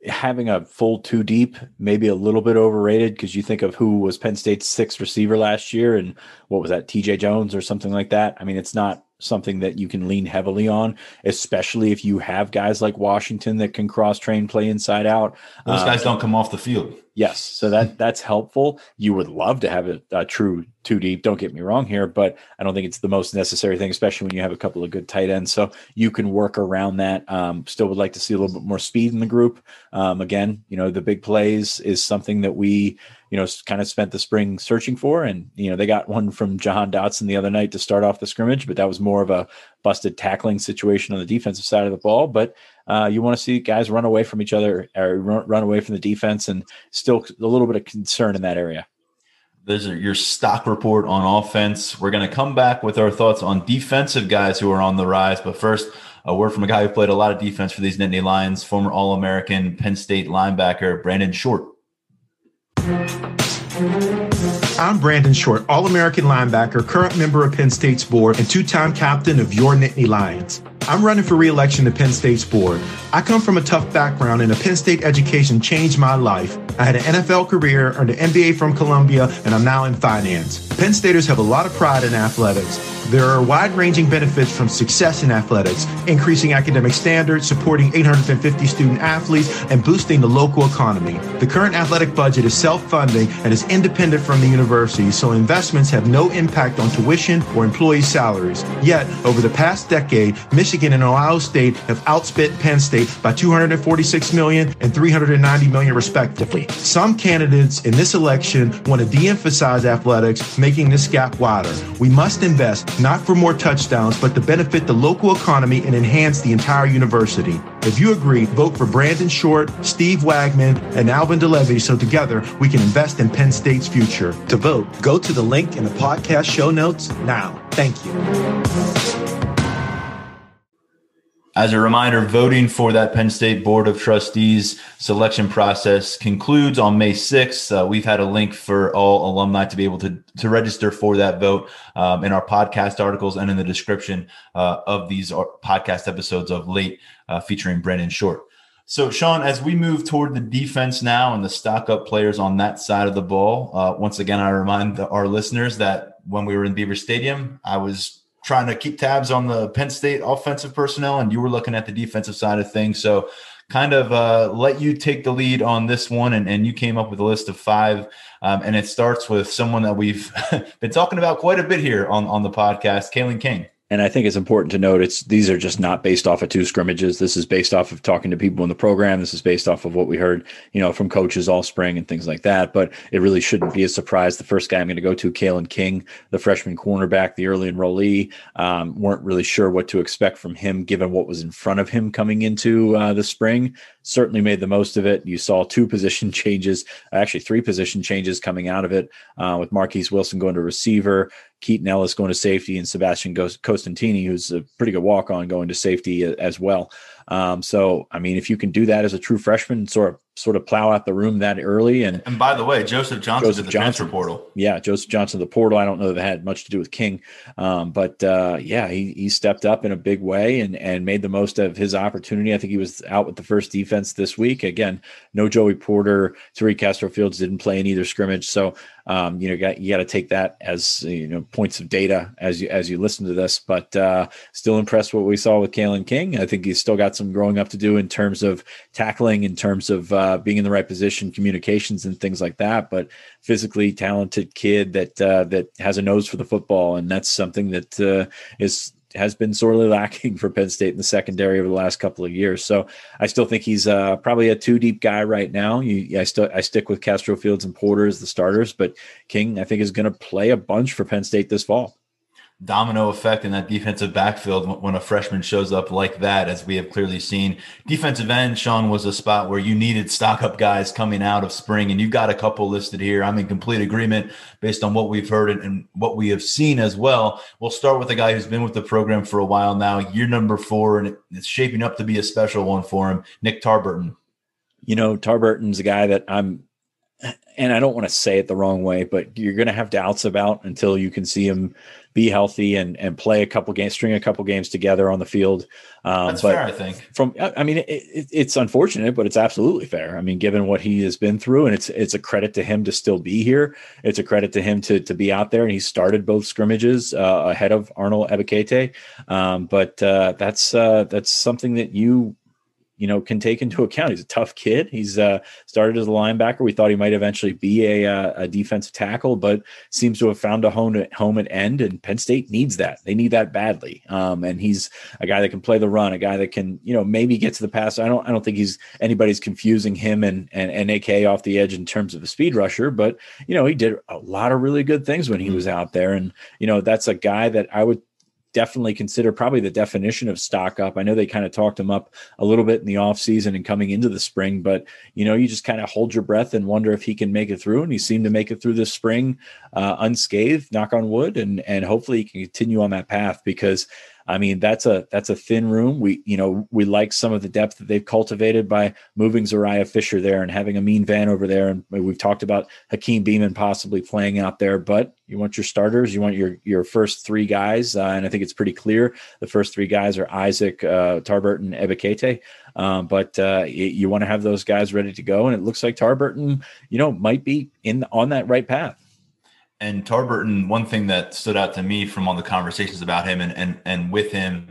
having a full two deep maybe a little bit overrated because you think of who was Penn State's sixth receiver last year and what was that TJ Jones or something like that. I mean, it's not something that you can lean heavily on, especially if you have guys like Washington that can cross train play inside out. Those guys um, don't come off the field. Yes, so that that's helpful. You would love to have a, a, true two deep. Don't get me wrong here, but I don't think it's the most necessary thing, especially when you have a couple of good tight ends. So you can work around that. Um, still would like to see a little bit more speed in the group. Um, again, you know, the big plays is something that we you know, kind of spent the spring searching for. And, you know, they got one from Jahan Dotson the other night to start off the scrimmage, but that was more of a busted tackling situation on the defensive side of the ball. But uh, you want to see guys run away from each other or run away from the defense and still a little bit of concern in that area. There's your stock report on offense. We're going to come back with our thoughts on defensive guys who are on the rise. But first, a word from a guy who played a lot of defense for these Nittany Lions, former All American Penn State linebacker Brandon Short. I'm Brandon Short, All American linebacker, current member of Penn State's board, and two time captain of your Nittany Lions. I'm running for re-election to Penn State's board. I come from a tough background and a Penn State education changed my life. I had an NFL career, earned an MBA from Columbia, and I'm now in finance. Penn Staters have a lot of pride in athletics. There are wide-ranging benefits from success in athletics, increasing academic standards, supporting 850 student athletes, and boosting the local economy. The current athletic budget is self-funding and is independent from the university, so investments have no impact on tuition or employee salaries. Yet, over the past decade, Michigan and Ohio State have outspent Penn State by 246 million and 390 million respectively. Some candidates in this election want to de-emphasize athletics, making this gap wider. We must invest not for more touchdowns, but to benefit the local economy and enhance the entire university. If you agree, vote for Brandon Short, Steve Wagman, and Alvin de Levie so together we can invest in Penn State's future. To vote, go to the link in the podcast show notes now. Thank you. As a reminder, voting for that Penn State Board of Trustees selection process concludes on May 6th. Uh, we've had a link for all alumni to be able to, to register for that vote um, in our podcast articles and in the description uh, of these podcast episodes of Late uh, featuring Brandon Short. So, Sean, as we move toward the defense now and the stock up players on that side of the ball, uh, once again, I remind the, our listeners that when we were in Beaver Stadium, I was trying to keep tabs on the Penn State offensive personnel, and you were looking at the defensive side of things. So, kind of uh, let you take the lead on this one, and, and you came up with a list of five, um, and it starts with someone that we've been talking about quite a bit here on on the podcast, Kalen King. And I think it's important to note it's these are just not based off of two scrimmages. This is based off of talking to people in the program. This is based off of what we heard, you know, from coaches all spring and things like that. But it really shouldn't be a surprise. The first guy I'm going to go to, Kalen King, the freshman cornerback, the early enrollee, um, weren't really sure what to expect from him given what was in front of him coming into uh, the spring. Certainly made the most of it. You saw two position changes, actually three position changes coming out of it, uh, with Marquise Wilson going to receiver. Keaton Ellis going to safety and Sebastian Costantini, who's a pretty good walk on, going to safety as well. Um, so, I mean, if you can do that as a true freshman, sort of sort of plow out the room that early. And and by the way, Joseph Johnson Joseph the Johnson, transfer portal. Yeah, Joseph Johnson, the portal. I don't know that it had much to do with King, um, but uh, yeah, he he stepped up in a big way and and made the most of his opportunity. I think he was out with the first defense this week. Again, no Joey Porter, Tariq Castro Fields didn't play in either scrimmage, so um, you know, got, you got to take that as you know points of data as you as you listen to this. But uh, still impressed what we saw with Kalen King. I think he's still got some growing up to do in terms of tackling, in terms of uh, being in the right position, communications, and things like that. But physically talented kid that uh, that has a nose for the football, and that's something that uh, is has been sorely lacking for Penn State in the secondary over the last couple of years. So I still think he's uh, probably a two deep guy right now. You, I still I stick with Castro Fields and Porter as the starters, but King I think is going to play a bunch for Penn State this fall domino effect in that defensive backfield when a freshman shows up like that, as we have clearly seen. Defensive end, Sean, was a spot where you needed stock up guys coming out of spring, and you've got a couple listed here. I'm in complete agreement based on what we've heard and what we have seen as well. We'll start with a guy who's been with the program for a while now, year number four, and it's shaping up to be a special one for him, Nick Tarburton. You know, Tarburton's a guy that I'm and I don't want to say it the wrong way, but you're going to have doubts about until you can see him be healthy and and play a couple games, string a couple games together on the field. Um, That's fair, I think. From I mean, it, it, it's unfortunate, but it's absolutely fair. I mean, given what he has been through, and it's it's a credit to him to still be here. It's a credit to him to to be out there, and he started both scrimmages uh, ahead of Arnold Ebiketie. Um, but uh, that's uh, that's something that you you know can take into account. He's a tough kid. He's uh, started as a linebacker. We thought he might eventually be a, uh, a defensive tackle, but seems to have found a home at home at end. And Penn State needs that. They need that badly. Um, and he's a guy that can play the run, a guy that can you know maybe get to the pass. I don't I don't think he's anybody's confusing him and and, and AK off the edge in terms of a speed rusher, but you know he did a lot of really good things when he mm-hmm. was out there. And you know that's a guy that I would definitely consider probably the definition of stock up. I know they kind of talked him up a little bit in the offseason and coming into the spring, but you know, you just kind of hold your breath and wonder if he can make it through. And he seemed to make it through this spring uh, unscathed, knock on wood, and and hopefully he can continue on that path because I mean, that's a that's a thin room. We you know we like some of the depth that they've cultivated by moving Zuriah Fisher there and having Amin Vanover there, and we've talked about Hakeem Beamon possibly playing out there. But you want your starters, you want your your first three guys, uh, and I think it's pretty clear the first three guys are Isaac uh, Tarburton, Ebiketie. Um, but uh, you, you want to have those guys ready to go, and it looks like Tarburton, you know, might be in on that right path. And Tarburton, one thing that stood out to me from all the conversations about him and and and with him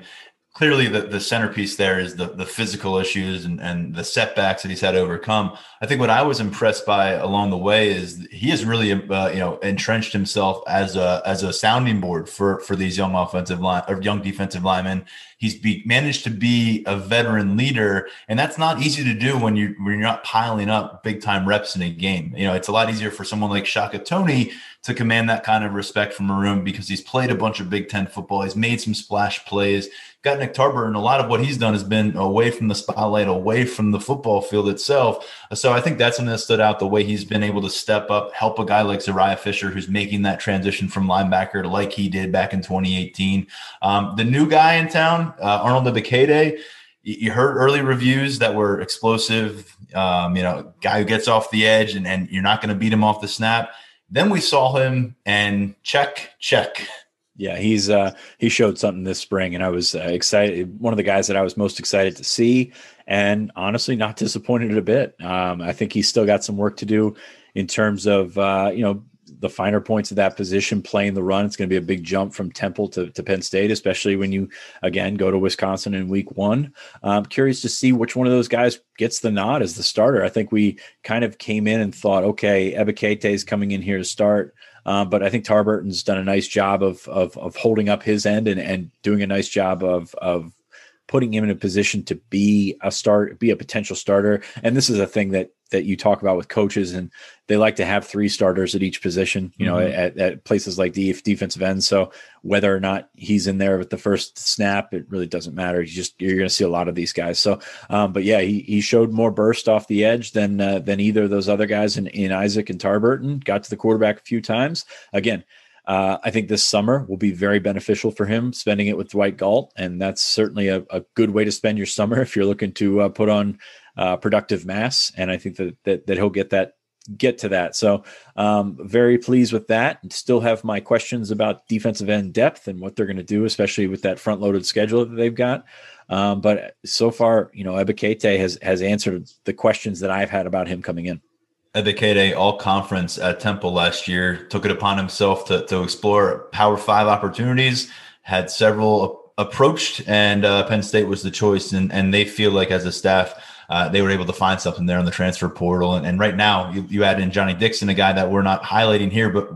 clearly the, the centerpiece there is the, the physical issues and, and the setbacks that he's had to overcome. I think what I was impressed by along the way is he has really, uh, you know, entrenched himself as a, as a sounding board for, for these young offensive line or young defensive linemen. He's be, managed to be a veteran leader, and that's not easy to do when you when you're not piling up big time reps in a game. You know, it's a lot easier for someone like Shaka Toney to command that kind of respect from a room because he's played a bunch of Big Ten football. He's made some splash plays. Got Nick Tarbert, and a lot of what he's done has been away from the spotlight, away from the football field itself. So I think that's something that stood out the way he's been able to step up, help a guy like Zuriah Fisher, who's making that transition from linebacker like he did back in 2018. Um, the new guy in town, uh, Arnold Ebiketie, you heard early reviews that were explosive. Um, you know, guy who gets off the edge and, and you're not going to beat him off the snap. Then we saw him and check, check. Yeah, he's uh, he showed something this spring, and I was uh, excited. One of the guys that I was most excited to see, and honestly, not disappointed a bit. Um, I think he's still got some work to do in terms of uh, you know the finer points of that position, playing the run. It's going to be a big jump from Temple to, to Penn State, especially when you again go to Wisconsin in week one. I'm curious to see which one of those guys gets the nod as the starter. I think we kind of came in and thought, okay, Ebiketie is coming in here to start. Um, but I think Tarburton's done a nice job of, of, of holding up his end and, and doing a nice job of of putting him in a position to be a start, be a potential starter. And this is a thing that that you talk about with coaches, and they like to have three starters at each position. You know, mm-hmm. at, at, places like the defensive end. So whether or not he's in there with the first snap, it really doesn't matter. You just you're going to see a lot of these guys. So, um, but yeah, he, he showed more burst off the edge than uh, than either of those other guys in, in Isaac and Tarburton. Got to the quarterback a few times. Again, uh, I think this summer will be very beneficial for him, spending it with Dwight Galt, and that's certainly a, a good way to spend your summer if you're looking to uh, put on uh, productive mass. And I think that, that that he'll get that get to that. So um, very pleased with that. And still have my questions about defensive end depth and what they're going to do, especially with that front loaded schedule that they've got. Um, but so far, you know, Ebiketie has has answered the questions that I've had about him coming in. Ebiketie all conference at Temple last year, took it upon himself to, to explore Power Five opportunities, had several approached, and uh, Penn State was the choice. And, and they feel like, as a staff, uh, they were able to find something there on the transfer portal. And, and right now, you, you, add in Johnny Dixon, a guy that we're not highlighting here, but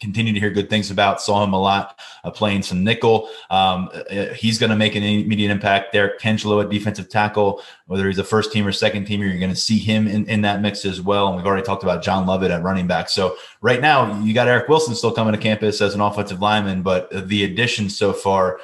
continue to hear good things about. Saw him a lot uh, playing some nickel. Um, uh, he's going to make an immediate impact. Derrick Tangelo at defensive tackle, whether he's a first team or second teamer, you're going to see him in, in that mix as well. And we've already talked about John Lovett at running back. So right now, you got Eric Wilson still coming to campus as an offensive lineman, but the additions so far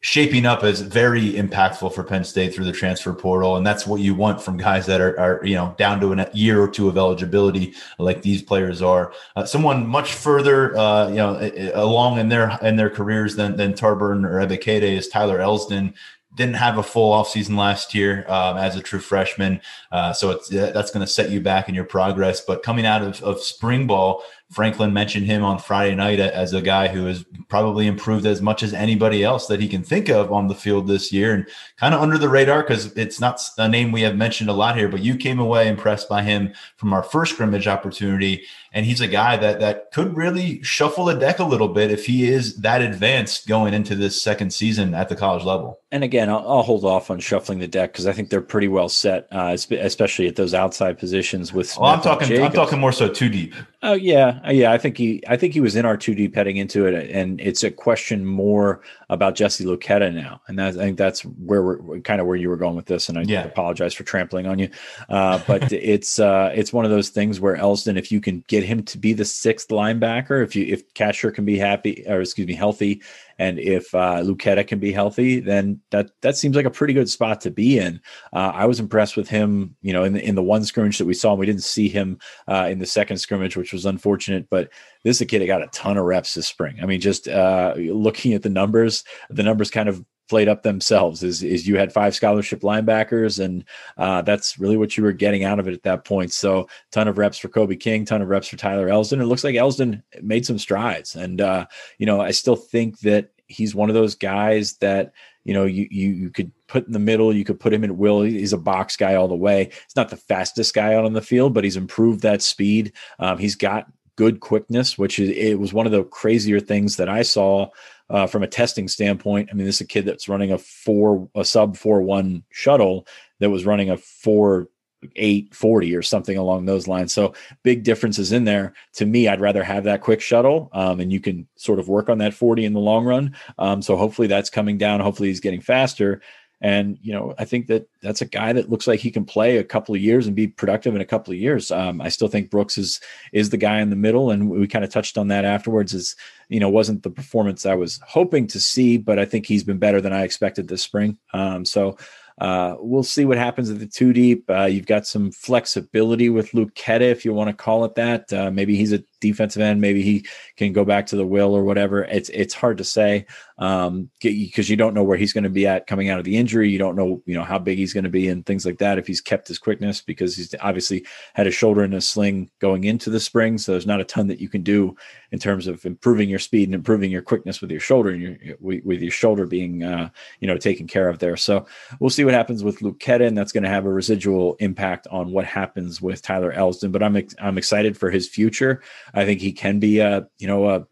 shaping up as very impactful for Penn State through the transfer portal. And that's what you want from guys that are, are you know, down to a year or two of eligibility like these players are. Uh, someone much further, uh, you know, along in their, in their careers than, than Tarburn or Ebiketie is Tyler Elsdon didn't have a full offseason last year um, as a true freshman. Uh, so it's, that's going to set you back in your progress. But coming out of, of spring ball, Franklin mentioned him on Friday night as a guy who has probably improved as much as anybody else that he can think of on the field this year and kind of under the radar because it's not a name we have mentioned a lot here, but you came away impressed by him from our first scrimmage opportunity. And he's a guy that that could really shuffle the deck a little bit if he is that advanced going into this second season at the college level. And again, I'll, I'll hold off on shuffling the deck because I think they're pretty well set, uh, especially at those outside positions. With well, I'm talking, I'm talking more so too deep. Oh yeah, yeah. I think he, I think he was in our two deep heading into it, and it's a question more about Jesse Luketa now, and that, I think that's where we're kind of where you were going with this. And I yeah. apologize for trampling on you, uh, but it's uh, it's one of those things where Elsdon, if you can get him to be the sixth linebacker, if you if Catcher can be happy or excuse me healthy, and if uh, can be healthy, then that that seems like a pretty good spot to be in. Uh, I was impressed with him, you know, in the, in the one scrimmage that we saw. and We didn't see him uh, in the second scrimmage, which was unfortunate. But this is a kid that got a ton of reps this spring. I mean, just uh, looking at the numbers, the numbers kind of played up themselves is, is you had five scholarship linebackers and uh, that's really what you were getting out of it at that point. So ton of reps for kobe king ton of reps for tyler elsdon. It looks like elsdon made some strides. And uh, you know i still think that he's one of those guys that you know you, you you could put in the middle you could put him in will. He's a box guy all the way. He's not the fastest guy out on the field but he's improved that speed. Um, he's got good quickness which is it was one of the crazier things that i saw uh, from a testing standpoint. I mean, this is a kid that's running a four, a sub four one shuttle that was running a four eight forty or something along those lines. So big differences in there. To me, I'd rather have that quick shuttle, um, and you can sort of work on that forty in the long run. Um, so hopefully that's coming down. Hopefully he's getting faster. And you know, I think that that's a guy that looks like he can play a couple of years and be productive in a couple of years. Um, I still think Brooks is is the guy in the middle, and we kind of touched on that afterwards. Is you know wasn't the performance I was hoping to see, but I think he's been better than I expected this spring. Um, so uh, we'll see what happens at the two deep. Uh, you've got some flexibility with Luketa, if you want to call it that. Uh, maybe he's a defensive end. Maybe he can go back to the will or whatever. It's it's hard to say um, because you don't know where he's going to be at coming out of the injury. You don't know you know how big he's going to be and things like that. If he's kept his quickness because he's obviously had a shoulder in a sling going into the spring, so there's not a ton that you can do in terms of improving your speed and improving your quickness with your shoulder and your with your shoulder being uh, you know taken care of there. So we'll see what happens with Luke and that's going to have a residual impact on what happens with Tyler Elsdon. But I'm I'm excited for his future. I think he can be a, you know, a,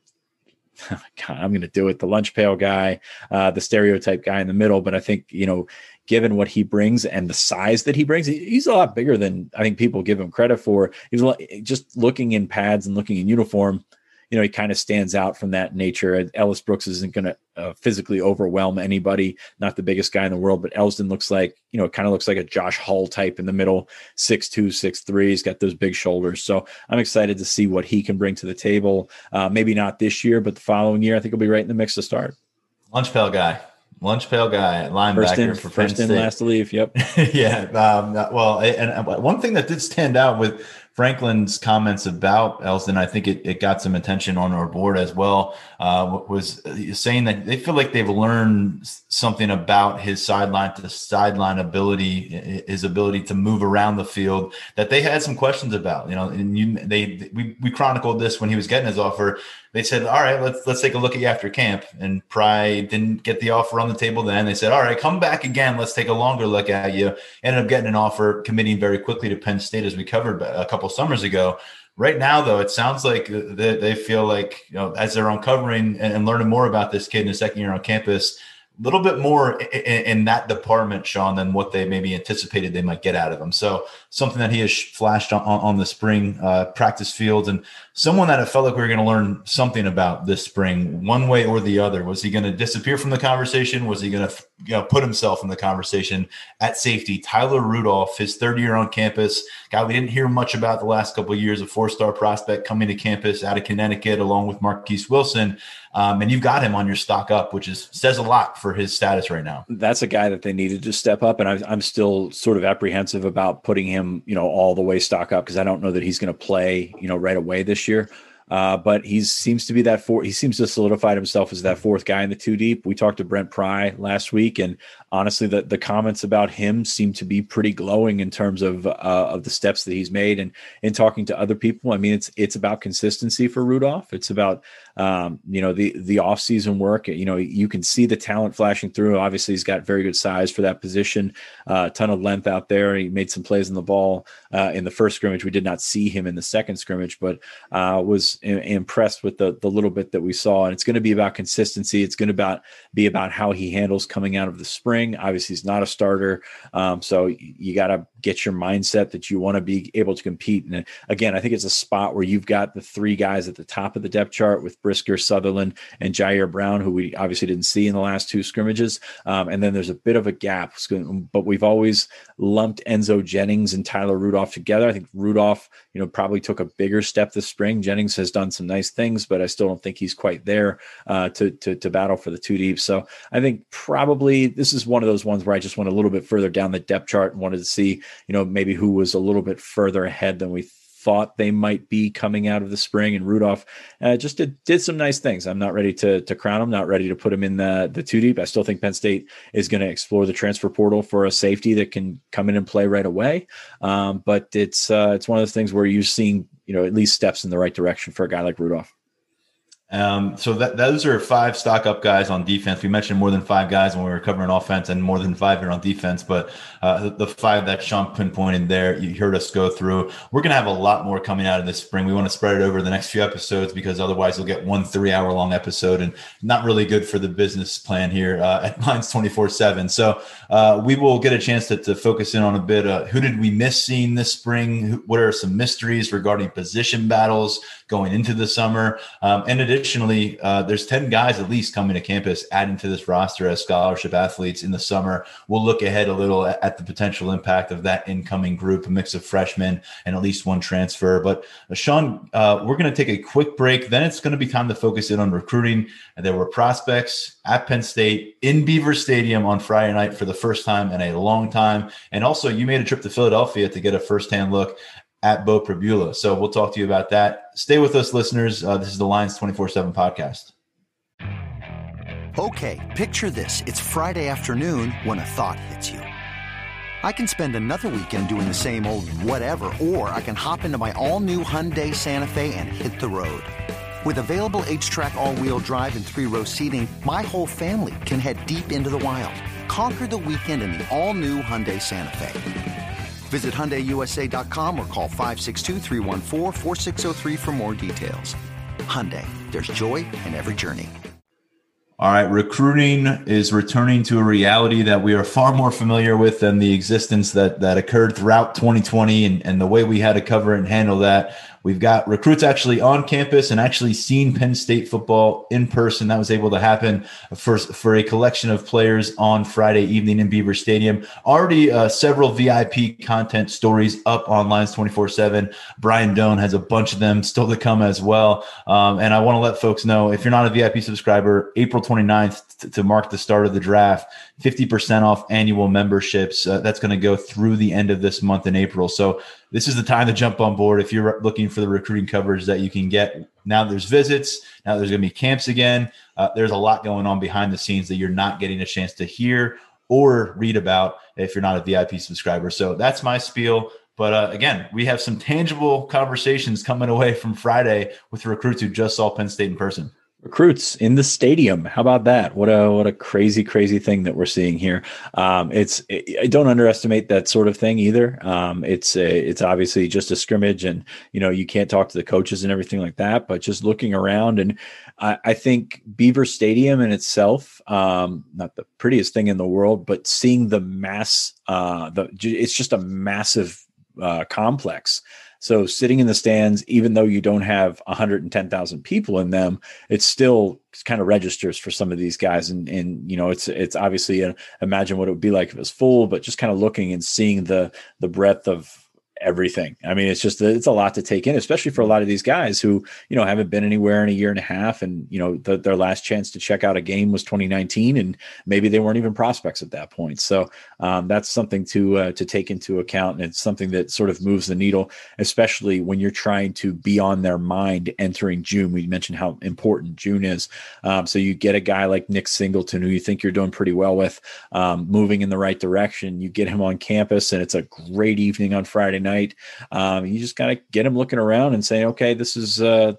God, I'm going to do it. The lunch pail guy, uh, the stereotype guy in the middle. But I think, you know, given what he brings and the size that he brings, he's a lot bigger than I think people give him credit for. He's just looking in pads and looking in uniform you know, he kind of stands out from that nature. Ellis Brooks isn't going to uh, physically overwhelm anybody, not the biggest guy in the world, but Elsdon looks like, you know, kind of looks like a Josh Hull type in the middle, six two, six three. He's got those big shoulders. So I'm excited to see what he can bring to the table. Uh, maybe not this year, but the following year, I think he'll be right in the mix to start. Lunch pail guy. Lunch pail guy, linebacker first in, for first in, last to leave. Yep. yeah. Um, well, and one thing that did stand out with Franklin's comments about Elsdon, I think it, it got some attention on our board as well, uh, was saying that they feel like they've learned something about his sideline to sideline ability, his ability to move around the field that they had some questions about. You know, and you, they we, we chronicled this when he was getting his offer. They said, "All right, let's let's take a look at you after camp." And Pry didn't get the offer on the table. Then they said, "All right, come back again. Let's take a longer look at you." Ended up getting an offer, committing very quickly to Penn State, as we covered a couple summers ago. Right now, though, it sounds like they, they feel like you know as they're uncovering and, learning more about this kid in his second year on campus, a little bit more in, that department, Sean, than what they maybe anticipated they might get out of him. So something that he has flashed on, the spring uh, practice fields and someone that I felt like we were going to learn something about this spring, one way or the other. Was he going to disappear from the conversation? Was he going to you know, put himself in the conversation at safety? Tyler Rudolph, his third year on campus, guy we didn't hear much about the last couple of years, a four star prospect coming to campus out of Connecticut, along with Marquise Wilson. Um, and you've got him on your stock up, which is says a lot for his status right now. That's a guy that they needed to step up, and I, I'm still sort of apprehensive about putting him, you know, all the way stock up because I don't know that he's going to play, you know, right away this year. Uh, but he seems to be that four. He seems to solidified himself as that fourth guy in the two deep. We talked to Brent Pry last week, and honestly, the the comments about him seem to be pretty glowing in terms of uh, of the steps that he's made. And in talking to other people, I mean, it's it's about consistency for Rudolph. It's about um, you know the the off season work. You know, you can see the talent flashing through. Obviously, he's got very good size for that position. Uh, a ton of length out there. He made some plays in the ball uh, in the first scrimmage. We did not see him in the second scrimmage, but uh, was impressed with the the little bit that we saw. And it's going to be about consistency. It's going to about be about how he handles coming out of the spring. Obviously, he's not a starter, um, so you got to get your mindset that you want to be able to compete. And again, I think it's a spot where you've got the three guys at the top of the depth chart with Brisker, Sutherland, and Ji'Ayir Brown, who we obviously didn't see in the last two scrimmages. Um, and then there's a bit of a gap, but we've always lumped Enzo Jennings and Tyler Rudolph together. I think Rudolph, you know, probably took a bigger step this spring. Jennings has done some nice things, but I still don't think he's quite there uh, to, to to battle for the two deep. So I think probably this is one of those ones where I just went a little bit further down the depth chart and wanted to see you know, maybe who was a little bit further ahead than we thought they might be coming out of the spring. And Rudolph uh, just did, did some nice things. I'm not ready to, to crown him, not ready to put him in the, the two deep. I still think Penn State is going to explore the transfer portal for a safety that can come in and play right away. Um, but it's, uh, it's one of those things where you're seeing, you know, at least steps in the right direction for a guy like Rudolph. Um, so that those are five stock up guys on defense. We mentioned more than five guys when we were covering offense, and more than five here on defense. But uh, the five that Sean pinpointed there, you heard us go through. We're going to have a lot more coming out of this spring. We want to spread it over the next few episodes because otherwise you'll get one three hour long episode, and not really good for the business plan here uh, at Lions twenty four seven. So uh, we will get a chance to, to focus in on a bit. Uh, who did we miss seeing this spring? What are some mysteries regarding position battles going into the summer? Um, and additionally, uh, there's 10 guys at least coming to campus, adding to this roster as scholarship athletes in the summer. We'll look ahead a little at, the potential impact of that incoming group, a mix of freshmen and at least one transfer. But uh, Sean, uh, we're going to take a quick break. Then it's going to be time to focus in on recruiting. There were prospects at Penn State in Beaver Stadium on Friday night for the first time in a long time. And also, you made a trip to Philadelphia to get a firsthand look at Beau Pribula. So we'll talk to you about that. Stay with us, listeners. Uh, this is the Lions 24 7 podcast. Okay, picture this. It's Friday afternoon when a thought hits you. I can spend another weekend doing the same old whatever, or I can hop into my all new Hyundai Santa Fe and hit the road. With available HTRAC, all wheel drive, and three row seating, my whole family can head deep into the wild. Conquer the weekend in the all new Hyundai Santa Fe. Visit HyundaiUSA.com or call 562 for more details. Hyundai, there's joy in every journey. All right, recruiting is returning to a reality that we are far more familiar with than the existence that that occurred throughout 2020 and, and the way we had to cover and handle that We've got recruits actually on campus and actually seen Penn State football in person. That was able to happen for, for a collection of players on Friday evening in Beaver Stadium. Already uh, several VIP content stories up on Lions 24 7. Brian Dohn has a bunch of them still to come as well. Um, and I want to let folks know if you're not a VIP subscriber, April 29th to, to mark the start of the draft, 50% off annual memberships. Uh, that's going to go through the end of this month in April. So this is the time to jump on board if you're looking for the recruiting coverage that you can get. Now there's visits. Now there's going to be camps again. Uh, there's a lot going on behind the scenes that you're not getting a chance to hear or read about if you're not a VIP subscriber. So that's my spiel. But uh, again, we have some tangible conversations coming away from Friday with recruits who just saw Penn State in person recruits in the stadium. How about that? What a what a crazy crazy thing that we're seeing here. Um, it's it, I don't underestimate that sort of thing either. Um, it's a, it's obviously just a scrimmage, and you know you can't talk to the coaches and everything like that. But just looking around, and I, I think Beaver Stadium in itself, um, not the prettiest thing in the world, but seeing the mass, uh, the it's just a massive uh, complex. So sitting in the stands, even though you don't have 110,000 people in them, it still kind of registers for some of these guys. And, and you know, it's it's obviously a, imagine what it would be like if it was full, but just kind of looking and seeing the the breadth of everything. I mean, it's just it's a lot to take in, especially for a lot of these guys who you know haven't been anywhere in a year and a half, and you know the, their last chance to check out a game was 2019, and maybe they weren't even prospects at that point. So um, that's something to uh, to take into account, and it's something that sort of moves the needle, especially when you're trying to be on their mind entering June. We mentioned how important June is, um, so you get a guy like Nick Singleton, who you think you're doing pretty well with, um, moving in the right direction. You get him on campus, and it's a great evening on Friday night. Um, you just got to get them looking around and saying, okay, this is, uh,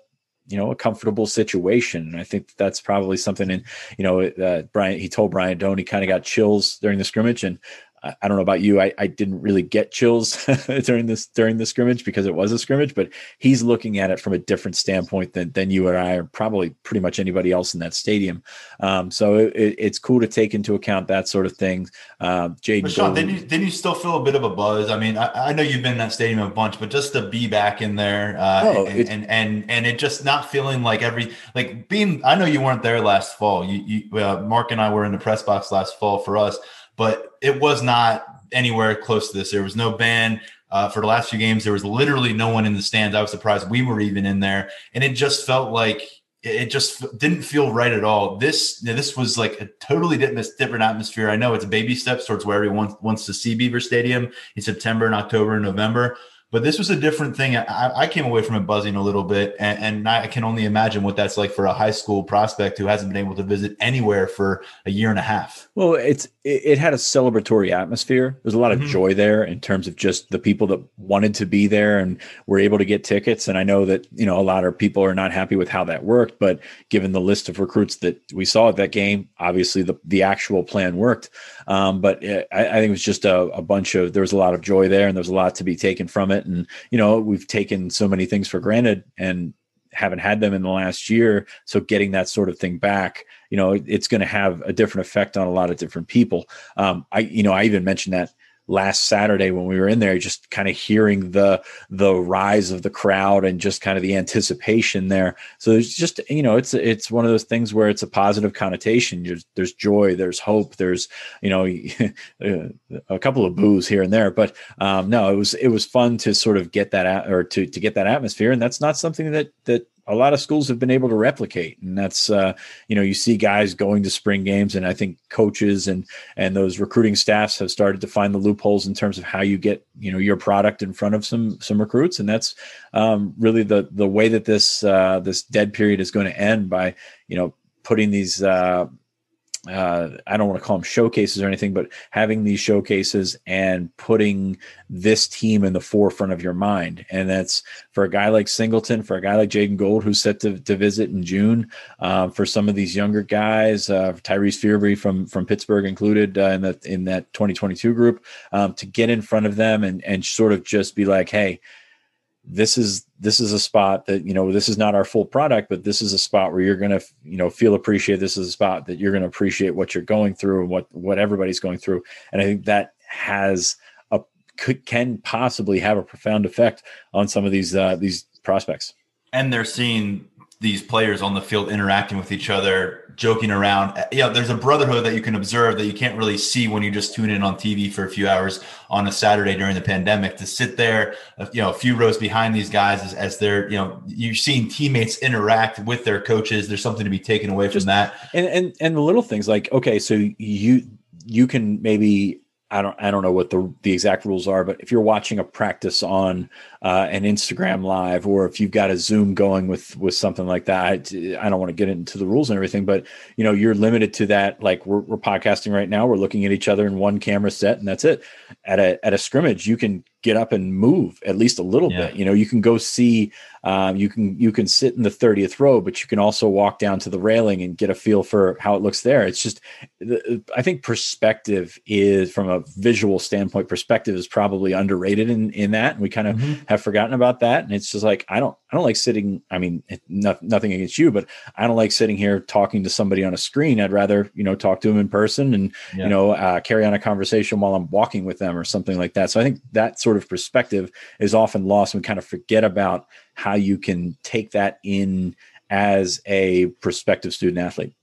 you know, a comfortable situation. And I think that's probably something. And, you know, uh, Brian, he told Brian Dohn he kind of got chills during the scrimmage. And I don't know about you. I, I didn't really get chills during this during the scrimmage because it was a scrimmage, but he's looking at it from a different standpoint than than you and I, or probably pretty much anybody else in that stadium. Um, so it, it's cool to take into account that sort of thing. Uh, Jaden, Sean, didn't you, didn't you still feel a bit of a buzz? I mean, I, I, know you've been in that stadium a bunch, but just to be back in there, uh, oh, and, and, and and it just not feeling like every like being. I know you weren't there last fall. You, you uh, Mark and I were in the press box last fall for us but it was not anywhere close to this. There was no band. Uh, for the last few games, there was literally no one in the stands. I was surprised we were even in there, and it just felt like it just didn't feel right at all. This this was like a totally different atmosphere. I know it's baby steps towards where everyone wants to see Beaver Stadium in September and October and November, but this was a different thing. I, I came away from it buzzing a little bit, and, and, I can only imagine what that's like for a high school prospect who hasn't been able to visit anywhere for a year and a half. Well, it's it, it had a celebratory atmosphere. There's a lot of mm-hmm. joy there in terms of just the people that wanted to be there and were able to get tickets. And I know that you know a lot of people are not happy with how that worked, but given the list of recruits that we saw at that game, obviously the the actual plan worked. Um, but it, I, I, think it was just a, a bunch of there was a lot of joy there, and there was a lot to be taken from it. And you know, we've taken so many things for granted, and haven't had them in the last year. So getting that sort of thing back, you know, it's going to have a different effect on a lot of different people. Um, I, you know, I even mentioned that last Saturday when we were in there, just kind of hearing the the rise of the crowd and just kind of the anticipation there. So it's just you know it's it's one of those things where it's a positive connotation. There's there's joy, there's hope, there's you know a couple of boos here and there, but um, no, it was it was fun to sort of get that or to to get that atmosphere, and that's not something that that a lot of schools have been able to replicate. And that's uh, you know you see guys going to spring games and i think coaches and and those recruiting staffs have started to find the loopholes in terms of how you get you know your product in front of some some recruits. And that's um, really the the way that this uh, this dead period is going to end by you know putting these uh, uh, I don't want to call them showcases or anything, but having these showcases and putting this team in the forefront of your mind. And that's for a guy like Singleton, for a guy like Jaden Gold, who's set to, to visit in June, uh, for some of these younger guys, uh, Tyrese Fearbry from from Pittsburgh included uh, in that in that 2022 group, um, to get in front of them and and sort of just be like, hey, this is this is a spot that you know this is not our full product but this is a spot where you're going to you know feel appreciated. This is a spot that you're going to appreciate what you're going through and what what everybody's going through. And i think that has a could, can possibly have a profound effect on some of these uh, these prospects. And they're seeing these players on the field interacting with each other, joking around. Yeah, there's a brotherhood that you can observe that you can't really see when you just tune in on TV for a few hours on a Saturday during the pandemic. To sit there, uh, you know, a few rows behind these guys as, as they're, you know, you're seeing teammates interact with their coaches. There's something to be taken away just, from that. And and and the little things like, okay, so you you can maybe I don't I don't know what the the exact rules are, but if you're watching a practice on uh, an Instagram live, or if you've got a Zoom going with with something like that, I, I, don't want to get into the rules and everything, but you know you're limited to that. Like we're, we're podcasting right now, we're looking at each other in one camera set, and that's it. At a at a scrimmage, you can get up and move at least a little yeah. bit. You know, you can go see, um, you can you can sit in the thirtieth row, but you can also walk down to the railing and get a feel for how it looks there. It's just, I think perspective is from a visual standpoint, perspective is probably underrated in in that, and we kind of mm-hmm. have forgotten about that. And it's just like I don't I don't like sitting. I mean, not, nothing against you, but I don't like sitting here talking to somebody on a screen. I'd rather you know talk to them in person and yeah. you know uh, carry on a conversation while I'm walking with them or something like that. So I think that sort of perspective is often lost. And we kind of forget about how you can take that in as a prospective student athlete.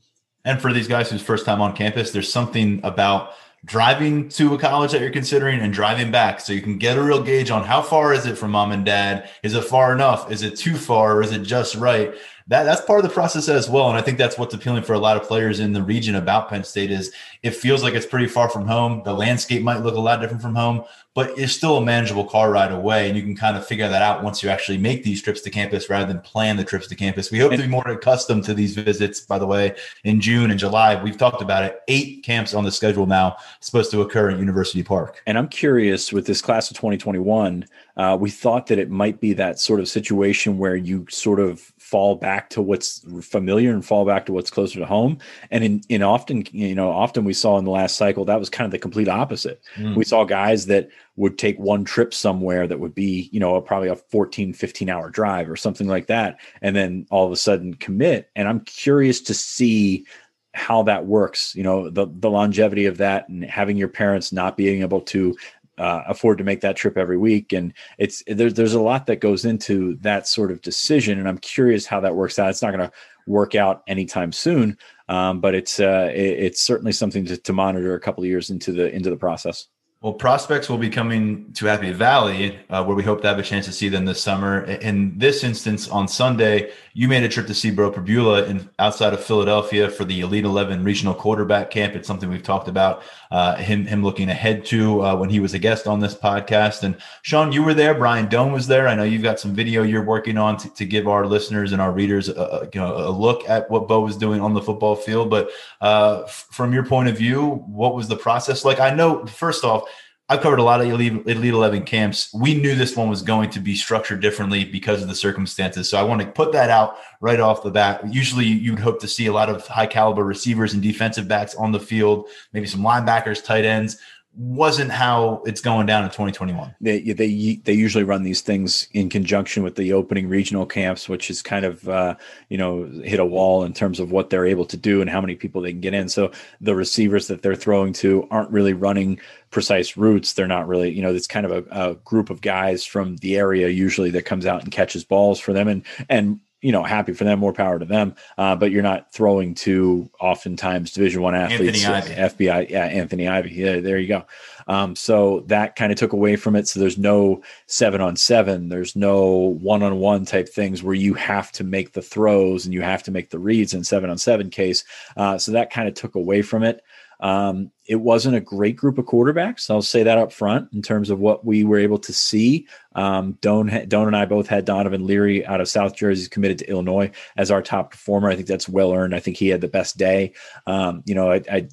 And for these guys whose first time on campus, there's something about driving to a college that you're considering and driving back so you can get a real gauge on how far is it from mom and dad is it far enough is it too far is it just right that that's part of the process as well and i think that's what's appealing for a lot of players in the region about penn state is it feels like it's pretty far from home the landscape might look a lot different from home but it's still a manageable car ride away. And you can kind of figure that out once you actually make these trips to campus rather than plan the trips to campus. We hope to be more accustomed to these visits, by the way, in June and July. We've talked about it. Eight camps on the schedule now supposed to occur at University Park. And I'm curious with this class of 2021, uh, we thought that it might be that sort of situation where you sort of fall back to what's familiar and fall back to what's closer to home. And in, in often, you know, often we saw in the last cycle, that was kind of the complete opposite. Mm. We saw guys that would take one trip somewhere that would be, you know, probably a 14, 15 hour drive or something like that. And then all of a sudden commit. And I'm curious to see how that works, you know, the, the longevity of that and having your parents not being able to uh, afford to make that trip every week. And it's, there's, there's a lot that goes into that sort of decision. And I'm curious how that works out. It's not going to work out anytime soon. Um, but it's, uh, it, it's certainly something to, to monitor a couple of years into the, into the process. Well, prospects will be coming to Happy Valley, uh, where we hope to have a chance to see them this summer. In this instance, on Sunday, you made a trip to see Beau Pribula in outside of Philadelphia for the Elite Eleven Regional Quarterback Camp. It's something we've talked about uh, him him looking ahead to uh, when he was a guest on this podcast. And Sean, you were there. Brian Dohn was there. I know you've got some video you're working on to, to give our listeners and our readers a, you know a look at what Beau was doing on the football field. But uh, from your point of view, what was the process like? I know first off I've covered a lot of elite, elite 11 camps. We knew this one was going to be structured differently because of the circumstances. So I want to put that out right off the bat. Usually you'd hope to see a lot of high caliber receivers and defensive backs on the field, maybe some linebackers, tight ends. Wasn't how it's going down in 2021. They they they usually run these things in conjunction with the opening regional camps, which is kind of uh, you know hit a wall in terms of what they're able to do and how many people they can get in. So the receivers that they're throwing to aren't really running precise routes. They're not really you know it's kind of a, a group of guys from the area usually that comes out and catches balls for them and and you know, happy for them, more power to them. Uh, but you're not throwing to oftentimes Division One athletes, FBI, yeah, Anthony Ivy. Yeah, there you go. Um, so that kind of took away from it. So there's no seven on seven, there's no one on one type things where you have to make the throws and you have to make the reads in seven on seven case. Uh, so that kind of took away from it. Um, it wasn't a great group of quarterbacks. I'll say that up front in terms of what we were able to see. Um, Don, Don and I both had Donovan Leary out of South Jersey committed to Illinois as our top performer. I think that's well earned. I think he had the best day. Um, you know, I, I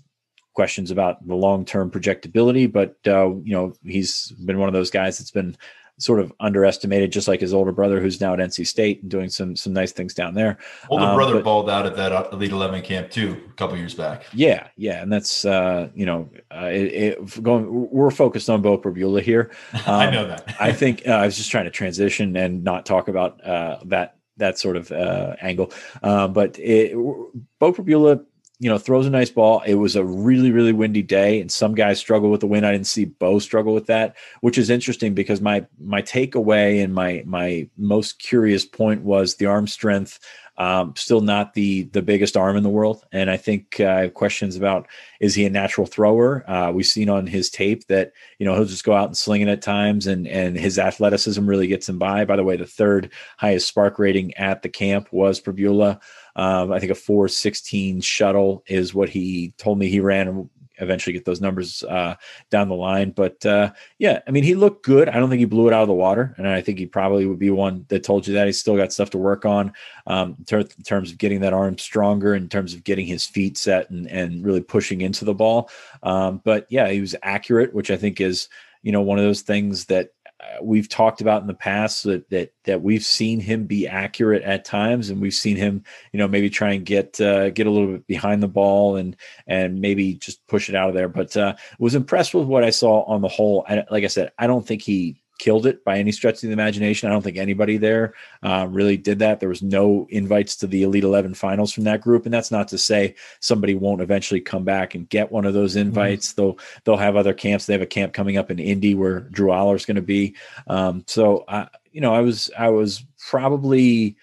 questions about the long term projectability, but uh, you know he's been one of those guys that's been sort of underestimated, just like his older brother, who's now at NC State and doing some some nice things down there. Older um, brother but, balled out at that Elite Eleven camp too, a couple years back. Yeah, yeah, and that's uh, you know, uh, it, it, going. We're focused on Beau Pribula here. Um, I know that. I think uh, I was just trying to transition and not talk about uh, that that sort of uh, angle, uh, but it, Beau Pribula you know, throws a nice ball. It was a really, really windy day, and some guys struggle with the wind. I didn't see Beau struggle with that, which is interesting because my my takeaway and my my most curious point was the arm strength. Um, still not the the biggest arm in the world, and I think uh, I have questions about is he a natural thrower? Uh, we've seen on his tape that you know he'll just go out and sling it at times, and and his athleticism really gets him by. By the way, the third highest SPARQ rating at the camp was Pribula. Um, I think a 416 shuttle is what he told me he ran and eventually get those numbers uh, down the line. But uh, yeah, I mean, he looked good. I don't think he blew it out of the water. And I think he probably would be one that told you that he's still got stuff to work on um, in, ter- in, terms of getting that arm stronger, in terms of getting his feet set and, and really pushing into the ball. Um, but yeah, he was accurate, which I think is, you know, one of those things that we've talked about in the past that, that that we've seen him be accurate at times, and we've seen him, you know, maybe try and get uh, get a little bit behind the ball and and maybe just push it out of there. But uh, was impressed with what I saw on the whole. I, like I said, I don't think he killed it by any stretch of the imagination. I don't think anybody there uh, really did that. There was no invites to the Elite 11 finals from that group. And that's not to say somebody won't eventually come back and get one of those mm-hmm. invites. Mm-hmm. They'll, they'll have other camps. They have a camp coming up in Indy where Drew Allar is going to be. Um, so, I, you know, I was, I was probably,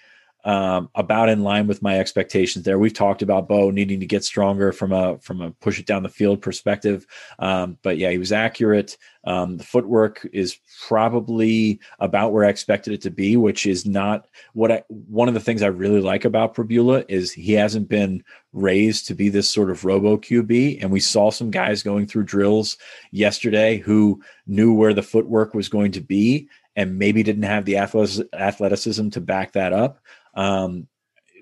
um, about in line with my expectations there. We've talked about Beau needing to get stronger from a from a push it down the field perspective, um, but yeah, he was accurate. Um, the footwork is probably about where I expected it to be, which is not what I. One of the things I really like about Pribula is he hasn't been raised to be this sort of robo QB, and we saw some guys going through drills yesterday who knew where the footwork was going to be and maybe didn't have the athleticism to back that up. Um,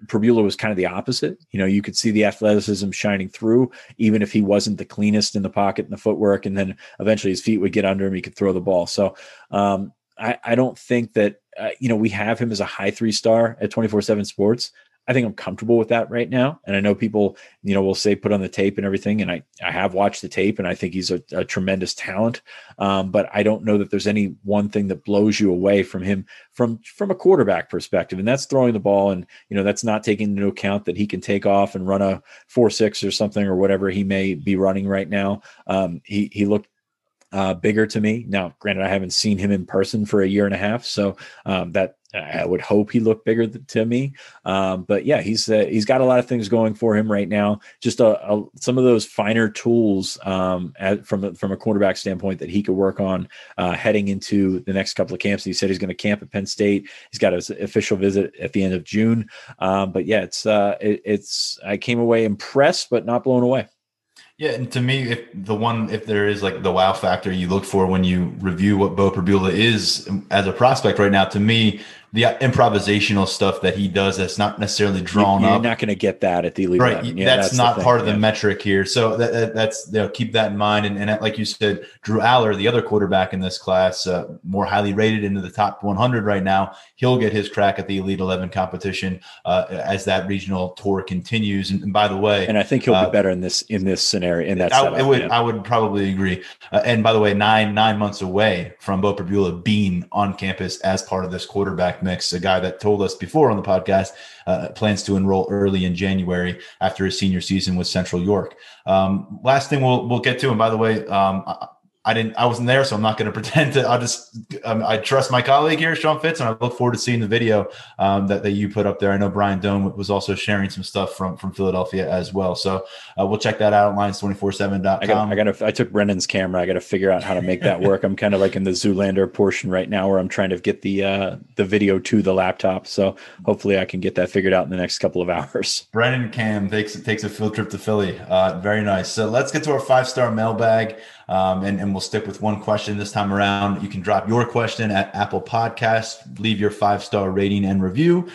Pribula was kind of the opposite. You know, you could see the athleticism shining through, even if he wasn't the cleanest in the pocket and the footwork. And then eventually his feet would get under him. He could throw the ball. So um, I, I, don't think that, uh, you know, we have him as a high three star at 24 7 sports. I think I'm comfortable with that right now. And I know people, you know, will say put on the tape and everything. And I, I have watched the tape and I think he's a, a tremendous talent. Um, but I don't know that there's any one thing that blows you away from him from, from a quarterback perspective. And that's throwing the ball. And, you know, that's not taking into account that he can take off and run a four, six or something or whatever he may be running right now. Um, he, he looked uh, bigger to me. Now, granted, I haven't seen him in person for a year and a half, so um, that I would hope he looked bigger to me. Um, but yeah, he's uh, he's got a lot of things going for him right now. Just a, a some of those finer tools um, at, from from a quarterback standpoint that he could work on uh, heading into the next couple of camps. He said he's going to camp at Penn State. He's got his official visit at the end of June. Um, but yeah, it's uh, it, it's I came away impressed, but not blown away. Yeah, and to me, if the one, if there is like the wow factor you look for when you review what Beau Pribula is as a prospect right now, to me, the improvisational stuff that he does that's not necessarily drawn You're up. not going to get that at the elite. right. Yeah, that's, the not part of the Yeah. metric here. So that, that- that's you know, keep that in mind. And, and like you said, Drew Allar, the other quarterback in this class, uh, more highly rated into the top 100 right now. He'll get his crack at the Elite 11 competition uh, as that regional tour continues. And, and by the way, And I think he'll Uh, be better in this in this scenario in that I, setup. would. I would probably agree. Uh, and by the way, nine nine months away from Beau Pribula being on campus as part of this quarterback mix, a guy that told us before on the podcast uh, plans to enroll early in January after his senior season with Central York. Um, last thing we'll we'll get to, and by the way, um, I, I didn't, I wasn't there, so I'm not going to pretend to. I'll just, um, I trust my colleague here, Sean Fitz, and I look forward to seeing the video um, that, that you put up there. I know Brian Dohn was also sharing some stuff from from Philadelphia as well. So uh, we'll check that out at lions247.com. I got, I got to, I took Brendan's camera. I got to figure out how to make that work. I'm kind of like in the Zoolander portion right now where I'm trying to get the, uh, the video to the laptop. So hopefully I can get that figured out in the next couple of hours. Brennan Cam takes takes a field trip to Philly. Uh, very nice. So let's get to our five star mailbag, um, and and we'll stick with one question this time around. You can drop your question at Apple Podcast, leave your five star rating and review.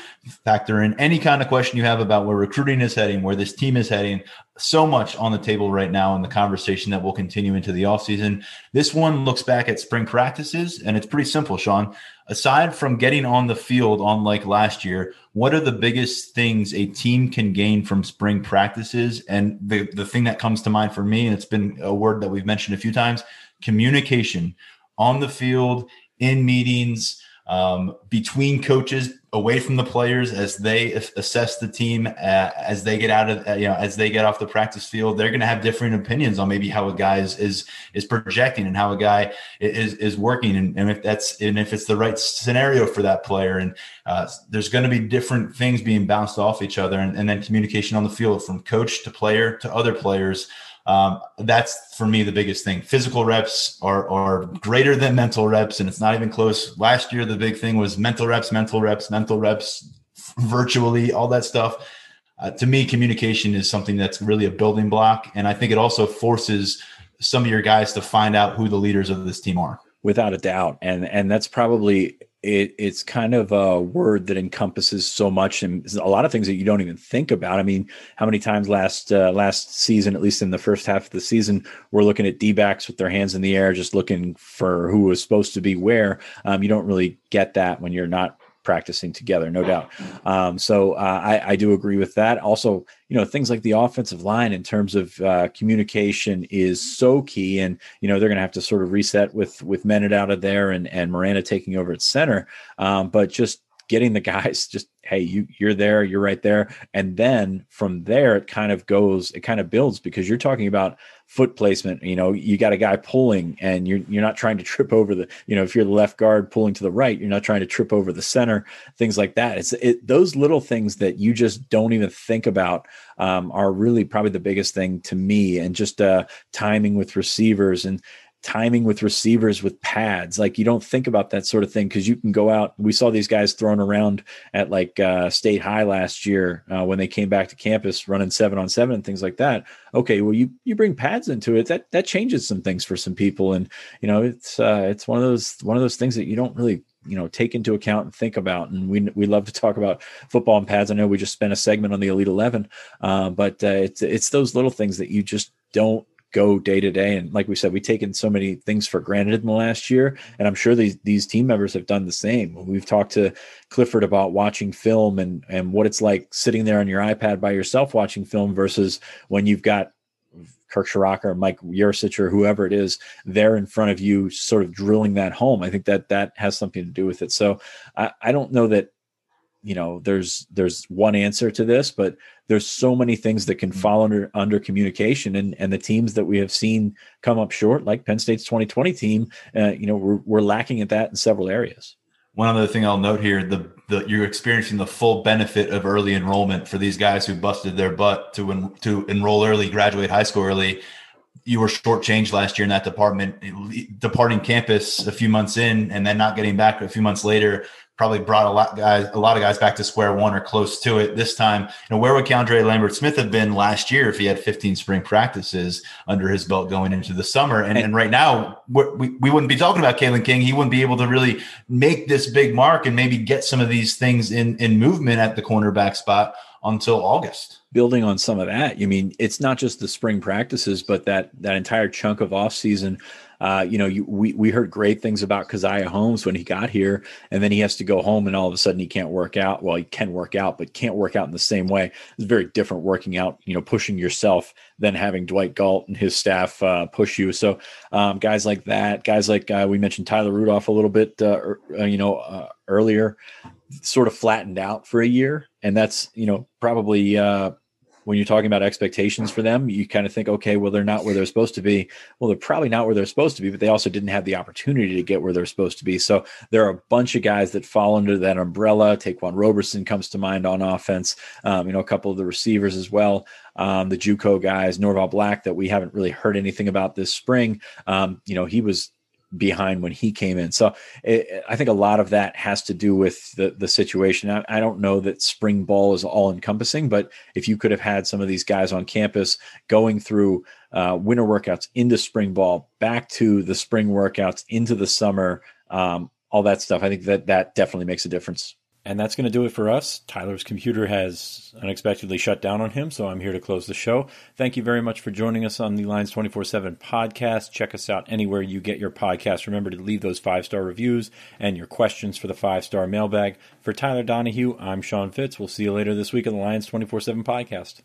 Factor in any kind of question you have about where recruiting is heading, where this team is heading. So much on the table right now in the conversation that will continue into the offseason. This one looks back at spring practices, and it's pretty simple, Sean aside from getting on the field on like last year, what are the biggest things a team can gain from spring practices? And the, the thing that comes to mind for me, and it's been a word that we've mentioned a few times, communication on the field, in meetings, um, between coaches, away from the players as they assess the team uh, as they get out of uh, you know as they get off the practice field they're going to have different opinions on maybe how a guy is is, is projecting and how a guy is is working and, and if that's and if it's the right scenario for that player. And uh, there's going to be different things being bounced off each other and, and then communication on the field from coach to player to other players um, that's for me the biggest thing. Physical reps are are greater than mental reps, and it's not even close. Last year, the big thing was mental reps, mental reps, mental reps, virtually all that stuff. Uh, to me, communication is something that's really a building block, and I think it also forces some of your guys to find out who the leaders of this team are. without a doubt and and that's probably it it's kind of a word that encompasses so much and a lot of things that you don't even think about. I mean how many times last uh, last season at least in the first half of the season we're looking at d-backs with their hands in the air just looking for who was supposed to be where. Um, you don't really get that when you're not practicing together, no doubt. Um, so uh, I, I do agree with that. Also, you know, things like the offensive line in terms of uh, communication is so key, and you know they're going to have to sort of reset with with Menet out of there and and Miranda taking over at center. Um, but just getting the guys just hey you you're there you're right there and then from there it kind of goes it kind of builds because you're talking about foot placement you know you got a guy pulling and you're you're not trying to trip over the you know if you're the left guard pulling to the right you're not trying to trip over the center things like that. It's it, those little things that you just don't even think about um, are really probably the biggest thing to me and just uh, timing with receivers. And timing with receivers with pads. Like you don't think about that sort of thing because you can go out. We saw these guys thrown around at like uh, state high last year uh, when they came back to campus running seven on seven and things like that. Okay, well you you bring pads into it. That that changes some things for some people, and you know it's uh, it's one of those one of those things that you don't really you know take into account and think about and we we love to talk about football and pads i know we just spent a segment on the elite 11 uh, but uh, it's it's those little things that you just don't go day to day. And like we said, we've taken so many things for granted in the last year. And I'm sure these, these team members have done the same. We've talked to Clifford about watching film and, and what it's like sitting there on your iPad by yourself watching film versus when you've got Kirk Ciarrocca or Mike Yurcich or whoever it is there in front of you, sort of drilling that home. I think that that has something to do with it. So I, I don't know that you know there's there's one answer to this but there's so many things that can fall under under communication and and the teams that we have seen come up short like penn state's 2020 team uh, you know we're, we're lacking at that in several areas. One other thing I'll note here: the, the you're experiencing the full benefit of early enrollment for these guys who busted their butt to en, to enroll early, graduate high school early. You were shortchanged last year in that department, departing campus a few months in, and then not getting back a few months later probably brought a lot guys, a lot of guys back to square one or close to it. This time, you know, where would Keandre Lambert Smith have been last year if he had 15 spring practices under his belt going into the summer? And, and right now, we, we wouldn't be talking about Kalen King. He wouldn't be able to really make this big mark and maybe get some of these things in in movement at the cornerback spot until August. Building on some of that, you mean it's not just the spring practices, but that that entire chunk of off season uh, you know, you, we we heard great things about Caziah Holmes when he got here, and then he has to go home, and all of a sudden he can't work out. Well, he can work out, but can't work out in the same way. It's very different working out, you know, pushing yourself than having Dwight Galt and his staff uh, push you. So um, guys like that, guys like uh, we mentioned Tyler Rudolph a little bit, uh, er, uh, you know, earlier, sort of flattened out for a year, and that's you know probably when you're talking about expectations for them, you kind of think, okay, well, they're not where they're supposed to be. Well, they're probably not where they're supposed to be, but they also didn't have the opportunity to get where they're supposed to be. So there are a bunch of guys that fall under that umbrella. Ta'Quan Roberson comes to mind on offense. Um, you know, a couple of the receivers as well. Um, the JUCO guys, Norval Black, that we haven't really heard anything about this spring. Um, you know, he was behind when he came in. So it, I think a lot of that has to do with the the situation. I, I don't know that spring ball is all encompassing, but if you could have had some of these guys on campus going through uh, winter workouts into spring ball, back to the spring workouts into the summer, um, all that stuff, I think that that definitely makes a difference. And that's going to do it for us. Tyler's computer has unexpectedly shut down on him, so I'm here to close the show. Thank you very much for joining us on the Lions 24 7 podcast. Check us out anywhere you get your podcast. Remember to leave those five star reviews and your questions for the five star mailbag. For Tyler Donohue, I'm Sean Fitz. We'll see you later this week on the Lions 24 7 podcast.